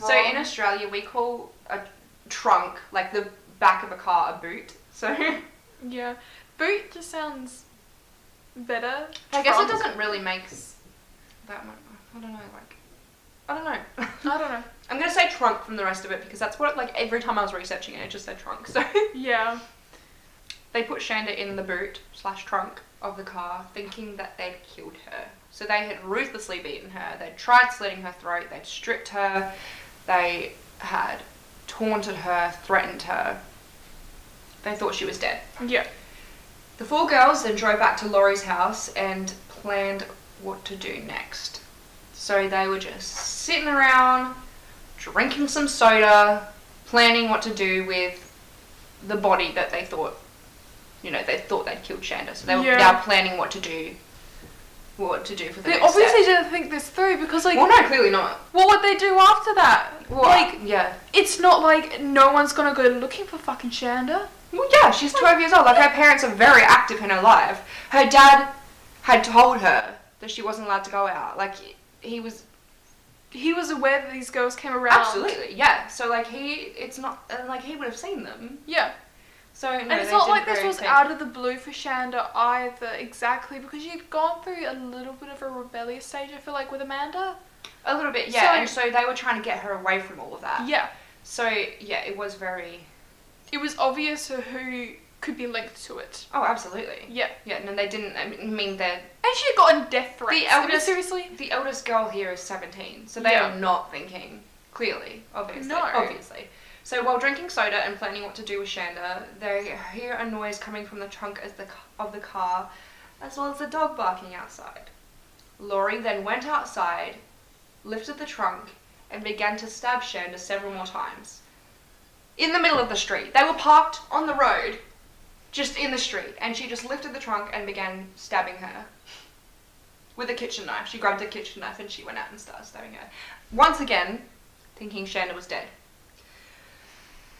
So, So in Australia, we call a trunk like the back of a car a boot. So *laughs* yeah, boot just sounds better. I guess it doesn't really make that much. I don't know. Like I don't know. *laughs* I don't know. I'm gonna say trunk from the rest of it because that's what like every time I was researching it, it just said trunk. So Yeah. they put Shanda in the boot slash trunk of the car, thinking that they'd killed her. So they had ruthlessly beaten her. They'd tried slitting her throat. They'd stripped her. They had taunted her, threatened her. They thought she was dead. Yeah. The four girls then drove back to Laurie's house and planned what to do next. So they were just sitting around, drinking some soda, planning what to do with the body that they thought, you know, they thought they'd killed Shanda. So they were Yeah. now planning what to do, what to do for the They next obviously step. didn't think this through because, like, Well, no, clearly not. what would they do after that? Well, like, yeah. it's not like no one's gonna go looking for fucking Shanda. Well, yeah, she's 12 years old. Like, her parents are very active in her life. Her dad had told her that she wasn't allowed to go out. Like, he was He was aware that these girls came around. Absolutely, yeah. So like he, it's not uh, like he would have seen them. Yeah. So no, and it's not like this was out of the blue for Shanda either, exactly, because you'd gone through a little bit of a rebellious stage, I feel like, with Amanda. a little bit, yeah. So- and so they were trying to get her away from all of that. Yeah. So yeah, it was very. It was obvious who could be linked to it. Oh, absolutely. Yeah. Yeah, and they didn't. I mean, they're And she had gotten death threats. The I mean, eldest- seriously? the eldest girl here is seventeen, so they Yeah. are not thinking clearly. Obviously, No. obviously. So while drinking soda and planning what to do with Shanda, they hear a noise coming from the trunk of the car, as well as a dog barking outside. Laurie then went outside, lifted the trunk, and began to stab Shanda several more times. In the middle of the street. They were parked on the road, just in the street, and she just lifted the trunk and began stabbing her with a kitchen knife. She grabbed a kitchen knife and she went out and started stabbing her. Once again, thinking Shanda was dead.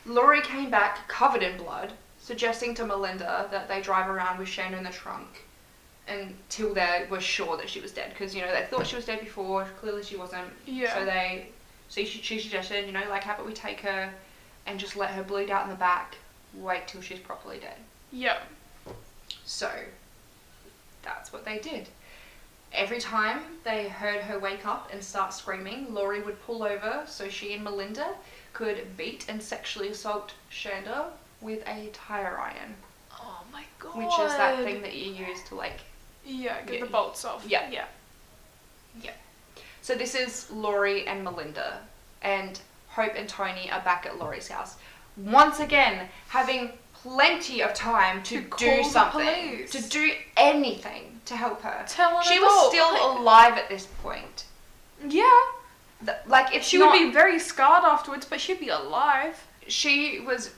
Laurie came back covered in blood, suggesting to Melinda that they drive around with Shanda in the trunk until they were sure that she was dead. Because, you know, they thought she was dead before, clearly she wasn't. Yeah. So they, so she, she suggested, you know, like, how about we take her and just let her bleed out in the back, wait till she's properly dead. Yeah. So that's what they did. Every time they heard her wake up and start screaming, Laurie would pull over so she and Melinda could beat and sexually assault Shanda with a tire iron, Oh my god. which is that thing that you use to like. Yeah, get Yeah. the bolts off. Yeah. Yeah. Yeah. So this is Laurie and Melinda, and Hope and Toni are back at Laurie's house once again, having plenty of time to, To do something, to do anything to help her. Tell an she was still alive at this point. Yeah. Th- Like if She not, would be very scarred afterwards, but she'd be alive. she was,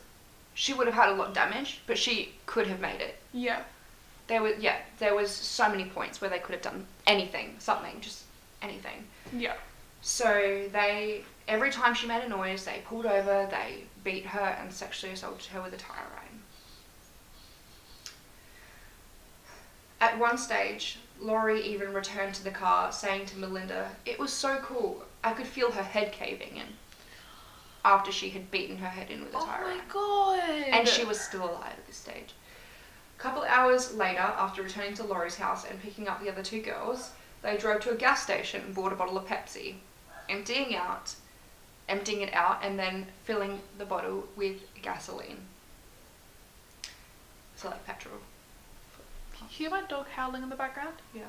she would have had a lot of damage, but she could have made it. Yeah. There was yeah, there was so many points where they could have done anything, something, just anything. Yeah. So they every time she made a noise, they pulled over, they beat her and sexually assaulted her with a tire iron. At one stage, Laurie even returned to the car, saying to Melinda, It was so cool. I could feel her head caving in. After she had beaten her head in with a Oh tire my iron. god. And she was still alive at this stage. A couple hours later, after returning to Laurie's house and picking up the other two girls, they drove to a gas station and bought a bottle of Pepsi, emptying out, emptying it out, and then filling the bottle with gasoline. So like petrol. You hear my dog howling in the background? Yeah.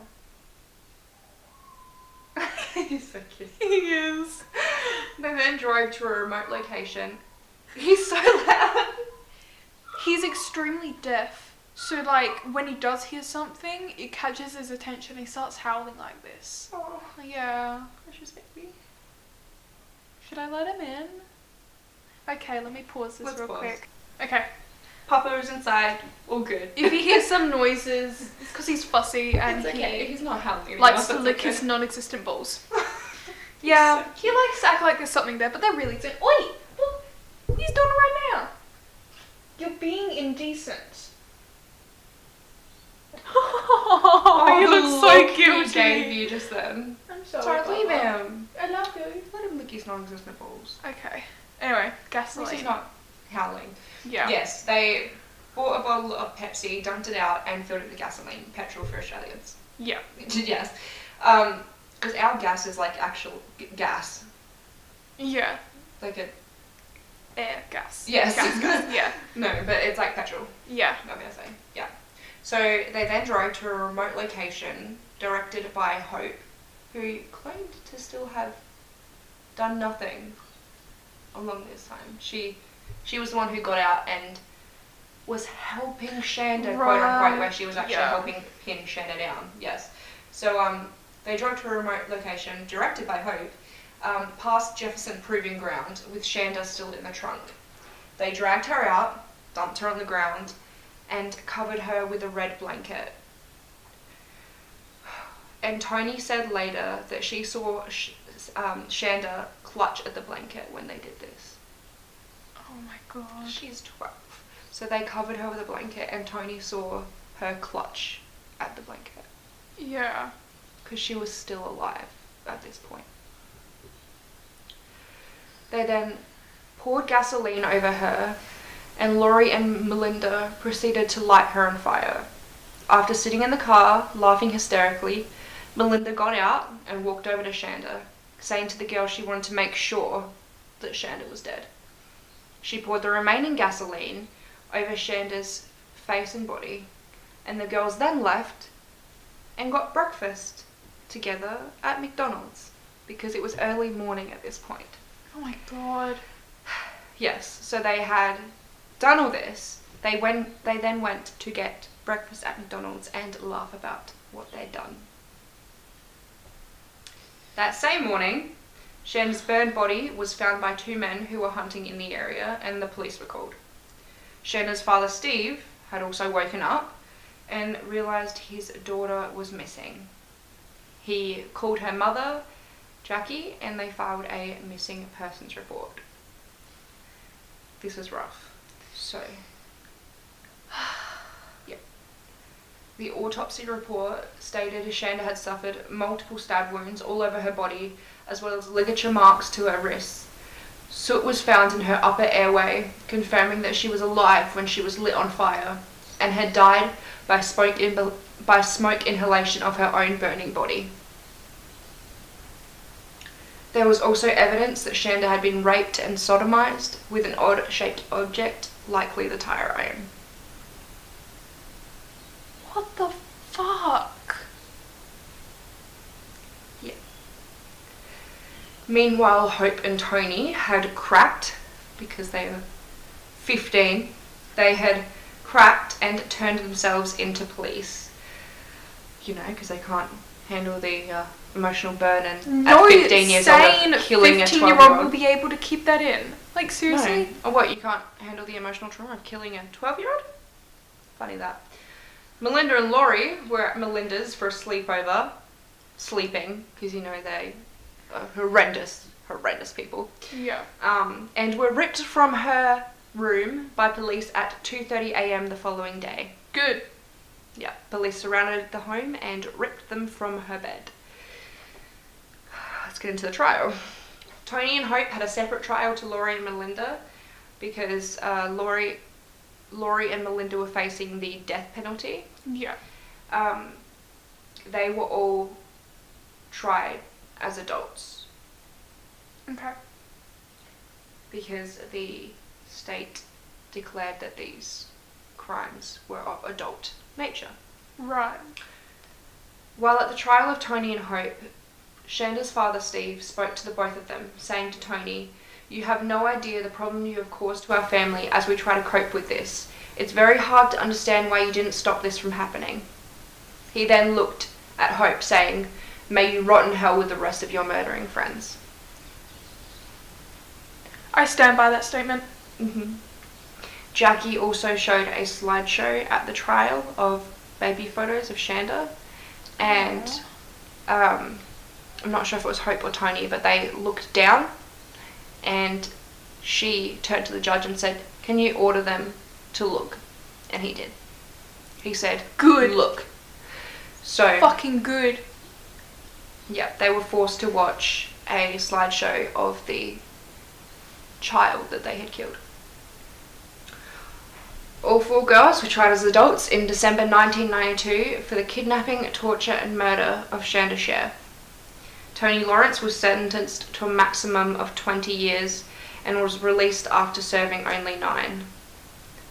He's so cute. *laughs* He is. They then drove to a remote location. He's so *laughs* loud. He's extremely deaf. So like when he does hear something, it catches his attention. He starts howling like this. Oh, Yeah. precious baby. Should I let him in? Okay, let me pause this Let's real pause. quick. Okay. Papa is inside. All good. If he hears some noises, *laughs* it's because he's fussy and it's okay. he He's not howling. likes to lick okay. his non-existent balls. *laughs* Yeah, so he likes to act like there's something there, but there really isn't. Oi! Look, he's doing it right now. You're being indecent. *laughs* Oh, you look so guilty. He gave you just then. I'm sorry. Sorry, leave him. I love you. Let him lick his non-existent balls. Okay. Anyway, gasoline. he's not howling. Yeah. Yes, they bought a bottle of Pepsi, dumped it out, and filled it with gasoline, petrol for Australians. Yeah. *laughs* yes, um, because our gas is like actual g- gas, Yeah. like a Air gas. Yes. Gas, gas. *laughs* Yeah. no, but it's like petrol. Yeah. Obviously, yeah. So they then drove to a remote location directed by Hope, who claimed to still have done nothing along this time. She she was the one who got out and was helping Shanda, quote unquote, Right, where she was actually yeah. helping pin Shanda down. Yes. So um, they drove to a remote location directed by Hope, um, past Jefferson Proving Ground, with Shanda still in the trunk. They dragged her out, dumped her on the ground, and covered her with a red blanket. And Toni said later that she saw Sh- um, Shanda clutch at the blanket when they did this. Oh my god. She's 12. So they covered her with a blanket, and Toni saw her clutch at the blanket Yeah. because she was still alive at this point. They then poured gasoline over her, and Laurie and Melinda proceeded to light her on fire. After sitting in the car, laughing hysterically, Melinda got out and walked over to Shanda, saying to the girl she wanted to make sure that Shanda was dead. She poured the remaining gasoline over Shanda's face and body, and the girls then left and got breakfast together at McDonald's because it was early morning at this point. Oh my god. Yes, so they had done all this. They went they then went to get breakfast at McDonald's and laugh about what they'd done. That same morning, Shan's burned body was found by two men who were hunting in the area and the police were called. Shanda's father Steve had also woken up and realised his daughter was missing. He called her mother, Jackie, and they filed a missing persons report. This was rough. So, *sighs* yeah. The autopsy report stated Shanda had suffered multiple stab wounds all over her body, as well as ligature marks to her wrists. Soot was found in her upper airway, confirming that she was alive when she was lit on fire, and had died by smoke, in- by smoke inhalation of her own burning body. There was also evidence that Shanda had been raped and sodomized with an odd shaped object, likely the tire iron. What the fuck? Meanwhile, Hope and Toni had cracked, because they were 15, they had cracked and turned themselves into police. You know, because they can't handle the uh, emotional burn and No at 15 years old of killing a 15 12 year year old will be able to keep that in. Like seriously? No. Oh, what? You can't handle the emotional trauma of killing a 12 year old? Funny that. Melinda and Laurie were at Melinda's for a sleepover, sleeping, because you know they horrendous, horrendous people. Yeah. Um, and were ripped from her room by police at 2:30 a.m. the following day. Good. Yeah, police surrounded the home and ripped them from her bed. Let's get into the trial. Toni and Hope had a separate trial to Laurie and Melinda because uh, Laurie, Laurie and Melinda were facing the death penalty. Yeah. Um, they were all tried as adults Okay. because the state declared that these crimes were of adult nature. Right. While at the trial of Toni and Hope, Shanda's father Steve spoke to the both of them, saying to Toni, You have no idea the problem you have caused to our family as we try to cope with this. It's very hard to understand why you didn't stop this from happening. He then looked at Hope, saying, May you rot in hell with the rest of your murdering friends. I stand by that statement. hmm Jackie also showed a slideshow at the trial of baby photos of Shanda, and um, I'm not sure if it was Hope or Toni, but they looked down, and she turned to the judge and said, "Can you order them to look?" And he did. He said, Good. look." So Fucking good. Yeah, they were forced to watch a slideshow of the child that they had killed. All four girls were tried as adults in December 1992 for the kidnapping, torture, and murder of Shanda Sharer. Toni Lawrence was sentenced to a maximum of 20 years and was released after serving only nine.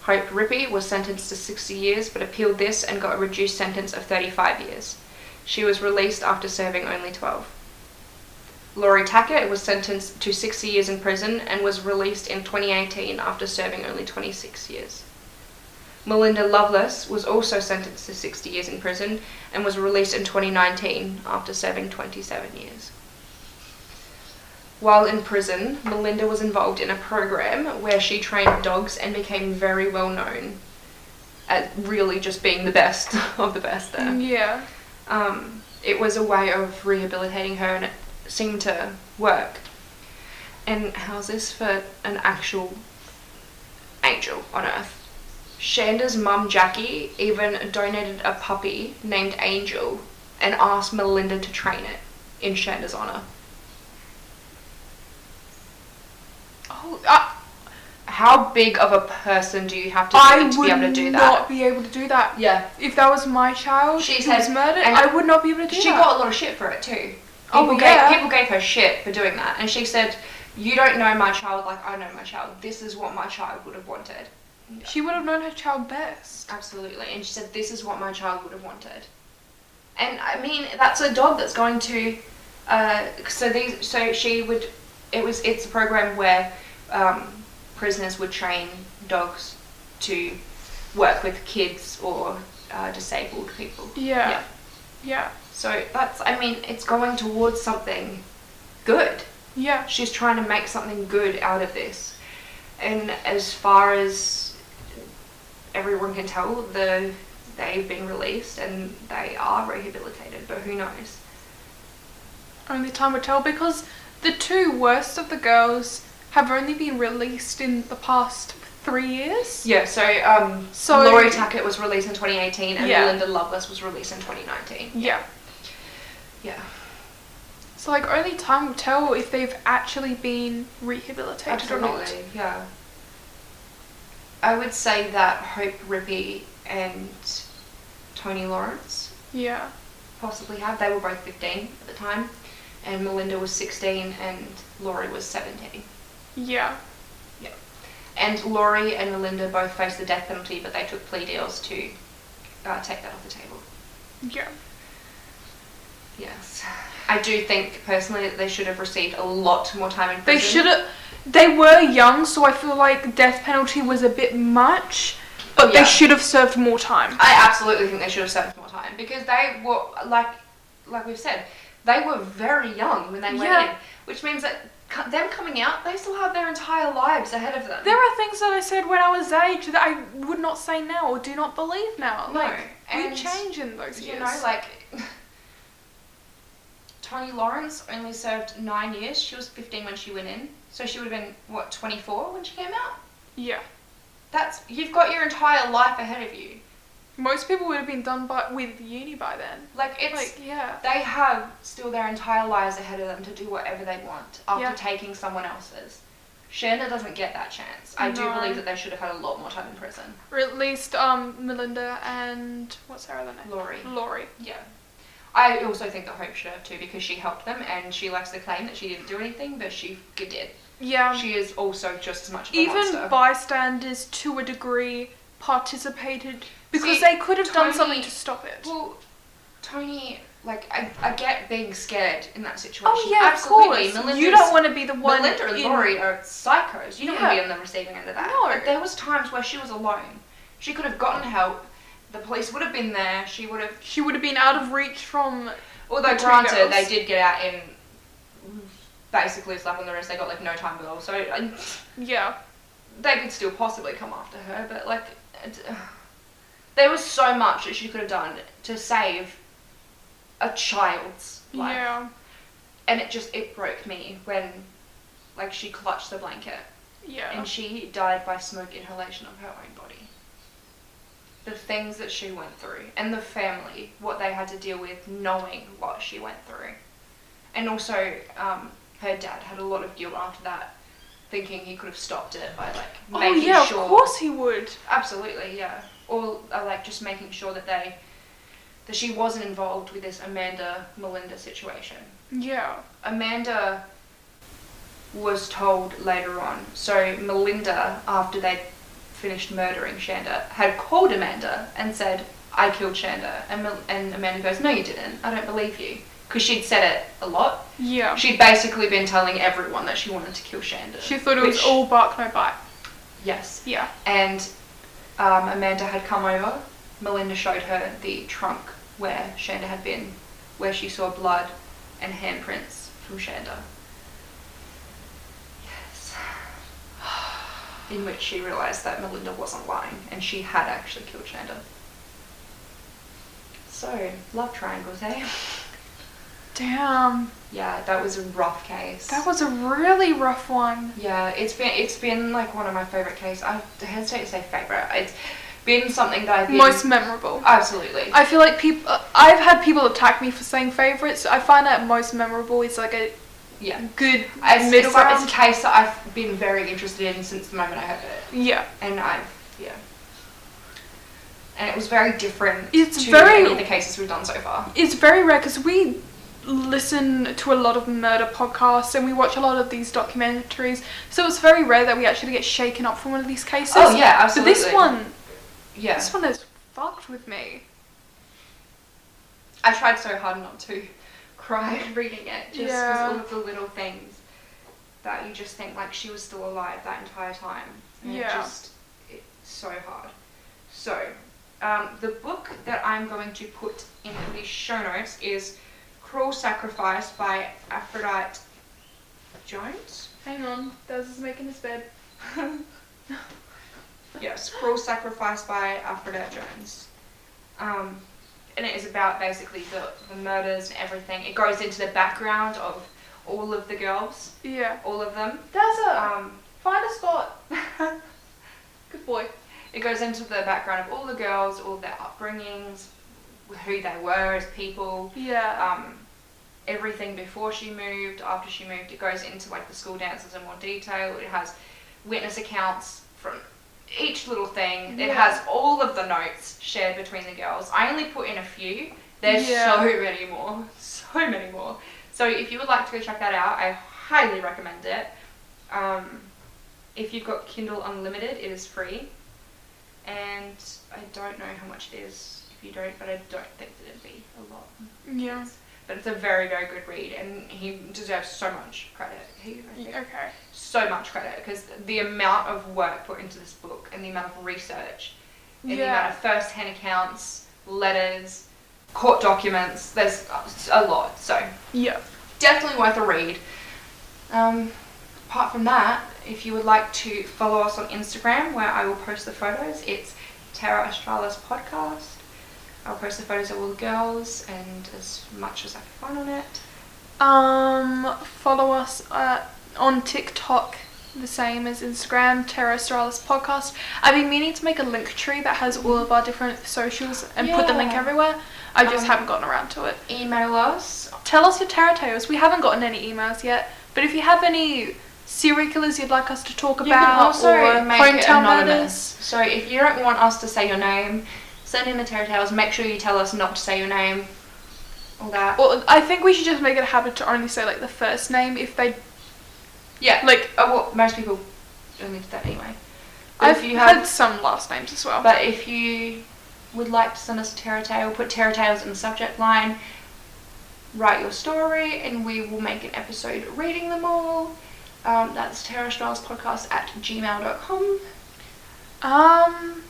Hope Rippey was sentenced to 60 years but appealed this and got a reduced sentence of 35 years. She was released after serving only 12. Laurie Tackett was sentenced to 60 years in prison and was released in 2018 after serving only 26 years. Melinda Lovelace was also sentenced to 60 years in prison and was released in 2019 after serving 27 years. While in prison, Melinda was involved in a program where she trained dogs and became very well known at really just being the best *laughs* of the best there Yeah. Um, it was a way of rehabilitating her and it seemed to work. And how's this for an actual angel on earth? Shanda's mum Jackie even donated a puppy named Angel and asked Melinda to train it in Shanda's honour. Oh, I, How big of a person do you have to be to be able to do that? I would not be able to do that. Yeah. If that was my child She who said- was murdered, and I would not be able to do She that. She got a lot of shit for it too. Oh, People yeah. gave people gave her shit for doing that, and she said, "You don't know my child like I know my child. This is what my child would have wanted." She would have known her child best. Absolutely, and she said, "This is what my child would have wanted." And I mean, that's a dog that's going to. Uh, so these, so she would. It was. It's a program where um, prisoners would train dogs to work with kids or uh, disabled people. Yeah. Yeah. Yeah. So that's, I mean, it's going towards something good. Yeah. She's trying to make something good out of this. And as far as everyone can tell, the they've been released and they are rehabilitated, but who knows? Only time will tell because the two worst of the girls have only been released in the past three years. Yeah, so um So- Laurie Tackett was released in 2018 and Yeah. Melinda Lovelace was released in 2019. Yeah. Yeah. So like only time will tell if they've actually been rehabilitated or not. Absolutely, yeah. I would say that Hope Rippey and Toni Lawrence Yeah. possibly have. They were both 15 at the time, and Melinda was 16 and Laurie was 17. Yeah. Yeah. And Laurie and Melinda both faced the death penalty, but they took plea deals to uh, take that off the table. Yeah. Yes. I do think personally that they should have received a lot more time in prison. They should have. They were young, so I feel like death penalty was a bit much. But Yeah. they should have served more time. I absolutely think they should have served more time because they were like, like we've said, they were very young when they went Yeah. in, which means that them coming out, they still have their entire lives ahead of them. There are things that I said when I was age that I would not say now or do not believe now. No, Like we change in those years. you know, like *laughs* Toni Lawrence only served nine years. She was 15 when she went in, so she would have been what 24 when she came out. yeah. That's you've got your entire life ahead of you. Most people would have been done by with uni by then. Like it's like yeah. they have still their entire lives ahead of them to do whatever they want after Yeah. taking someone else's. Shanda doesn't get that chance. I do believe that they should have had a lot more time in prison. Or at least um Melinda and what's her other name? Laurie. Laurie. Yeah. I also think that Hope should have too because she helped them and she likes to claim that she didn't do anything, but she did. Yeah. she is also just as much of a even monster. bystanders to a degree participated because See, they could have done something to stop it. Well, Toni, like I, I get being scared in that situation. oh yeah, Absolutely. of course. Melinda's, you don't want to be the one. Melinda and Laurie are psychos. You don't want to Yeah. be on the receiving end of that. No. But there was times where she was alone. She could have gotten help. The police would have been there. She would have. She would have been out of reach from. Although The granted, they did get out in basically slap on the wrist. They got like no time at all. so Yeah. they could still possibly come after her. But like, it, uh, there was so much that she could have done to save a child's life. Yeah. and it just it broke me when like she clutched the blanket Yeah. and she died by smoke inhalation of her own body the things that she went through and the family what they had to deal with knowing what she went through and also um, her dad had a lot of guilt after that thinking he could have stopped it by like oh making yeah, sure of course he would. absolutely yeah or uh, like just making sure that they that she wasn't involved with this amanda melinda situation Yeah. Amanda was told later on. So Melinda, after they finished murdering Shanda, had called Amanda and said, "I killed Shanda," and Mel- and Amanda goes, "No, you didn't. I don't believe you." Because she'd said it a lot. Yeah. She'd basically been telling everyone that she wanted to kill Shanda. She thought it was which- all bark no bite. Yes. Yeah. And um, Amanda had come over. Melinda showed her the trunk where Shanda had been, where she saw blood and handprints from Shanda. Yes. In which she realised that Melinda wasn't lying and she had actually killed Shanda. So, love triangles, eh? Damn. Yeah, that was a rough case. That was a really rough one. Yeah, it's been it's been like one of my favorite cases. I hesitate to say favorite. It's been something that I've been Most memorable. absolutely. I feel like people. I've had people attack me for saying favorites. I find that most memorable is like a yeah, good it's, middle it's, ground. it's a case that I've been very interested in since the moment I heard it, yeah. and I've yeah, and it was very different It's to very- any of the cases we've done so far. It's very rare because we listen to a lot of murder podcasts and we watch a lot of these documentaries. So it's very rare that we actually get shaken up from one of these cases. Oh yeah, absolutely. But this one, yeah, this one has fucked with me. I tried so hard not to *laughs* cry *laughs* reading it, just because Yeah. all of the little things that you just think like she was still alive that entire time. And Yeah. It just it's so hard. So, um, the book that I'm going to put in the show notes is Cruel Sacrifice by Aphrodite Jones. Hang on, Daz is making his bed. *laughs* Yes, Cruel Sacrifice by Aphrodite Jones. Um, and it is about basically the, the murders and everything. It goes into the background of all of the girls, Yeah. all of them. Daz, uh, Um, find a spot. *laughs* Good boy. it goes into the background of all the girls, all their upbringings, who they were as people, Yeah. um, everything before she moved, after she moved. It goes into like the school dances in more detail. It has witness accounts from each little thing. It has all of the notes shared between the girls. I only put in a few. There's Yeah. so many more, *laughs* so many more. So if you would like to go check that out, I highly recommend it. Um, if you've got Kindle Unlimited, it is free. And I don't know how much it is if you don't, but I don't think that it'd be a lot. yeah. But it's a very, very good read, and he deserves so much credit. He, Okay. so much credit because the amount of work put into this book and the amount of research and the amount of first-hand accounts, letters, court documents. There's a lot, so Yeah. definitely worth a read. Um, apart from that, if you would like to follow us on Instagram, where I will post the photos, it's Terra Australis Podcast. I'll post the photos of all the girls and as much as I can find on it. Um, follow us uh, on TikTok the same as Instagram, Terra Podcast. I've been meaning to make a link tree that has all of our different socials and put the link everywhere. I just Um, haven't gotten around to it. Email us. Tell us your Terra Tales. We haven't gotten any emails yet, but if you have any serial killers you'd like us to talk You about or make it hometown anonymous. murders, So if you don't want us to say your name, send in the Terror Tales. Make sure you tell us not to say your name. All that. Well, I think we should just make it a habit to only say like the first name if they Yeah. like. Oh, well, most people only do that anyway. But I've if you have, had some last names as well. but if you would like to send us a Terror Tale, put Terror Tales in the subject line. Write your story, and we will make an episode reading them all. Um, that's Terror Styles Podcast at gmail.com. um,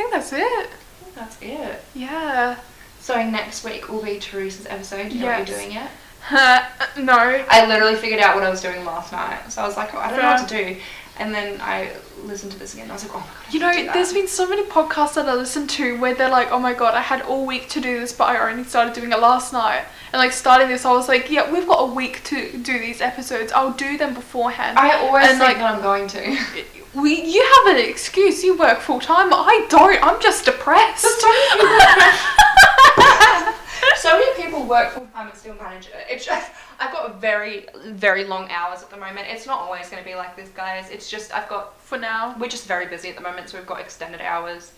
think that's it. That's it. Yeah. So next week will be Teresa's episode. You know what you're doing yet? *laughs* Uh, no. I literally figured out what I was doing last night. So I was like, oh, I don't know what to do. And then I listened to this again. I was like, oh my god. You know, do there's been so many podcasts that I listen to where they're like, oh my god, I had all week to do this, but I only started doing it last night. And like starting this, I was like, yeah, we've got a week to do these episodes. I'll do them beforehand. I always and, think like- that I'm going to. *laughs* we, you have an excuse. You work full time. I don't. I'm just depressed. *laughs* so many people work full time and still manage it. It's just I've got very very long hours at the moment. It's not always going to be like this, guys. It's just I've got For now. we're just very busy at the moment, so we've got extended hours.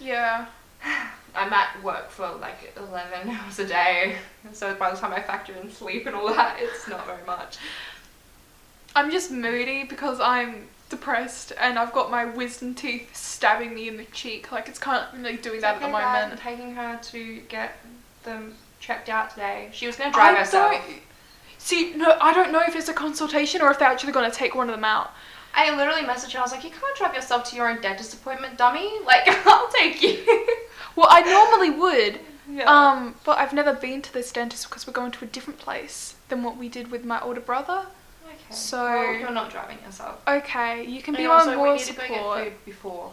Yeah. *sighs* I'm at work for like 11 *laughs* hours a day, so by the time I factor in sleep and all that, it's not very much. I'm just moody because I'm depressed and I've got my wisdom teeth stabbing me in the cheek. Like it's kind of like doing that at the Okay, moment. taking her to get them checked out today. She was going to drive I herself. don't- See, no, I don't know if it's a consultation or if they're actually going to take one of them out. I literally messaged her. I was like, "You can't drive yourself to your own dentist appointment, dummy. Like, *laughs* I'll take you." Well, I normally would, yeah. um, but I've never been to this dentist because we're going to a different place than what we did with my older brother. Okay. so- well, you're not driving yourself. Okay, you can And be also, on we more need to go get food before.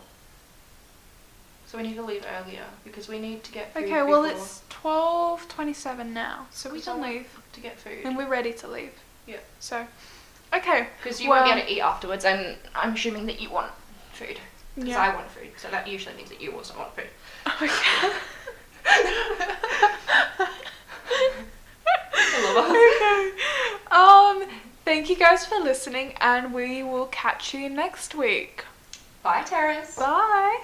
So we need to leave earlier because we need to get food. Okay, well before- it's twelve twenty-seven now, so we can leave to get food and we're ready to leave. Yeah. So, okay. because you won't be able to eat afterwards, and I'm assuming that you want food because Yeah. I want food. So that usually means that you also want food. Okay. *laughs* I love us. *laughs* okay. Um, thank you guys for listening, and we will catch you next week. Bye, Terrace. Bye.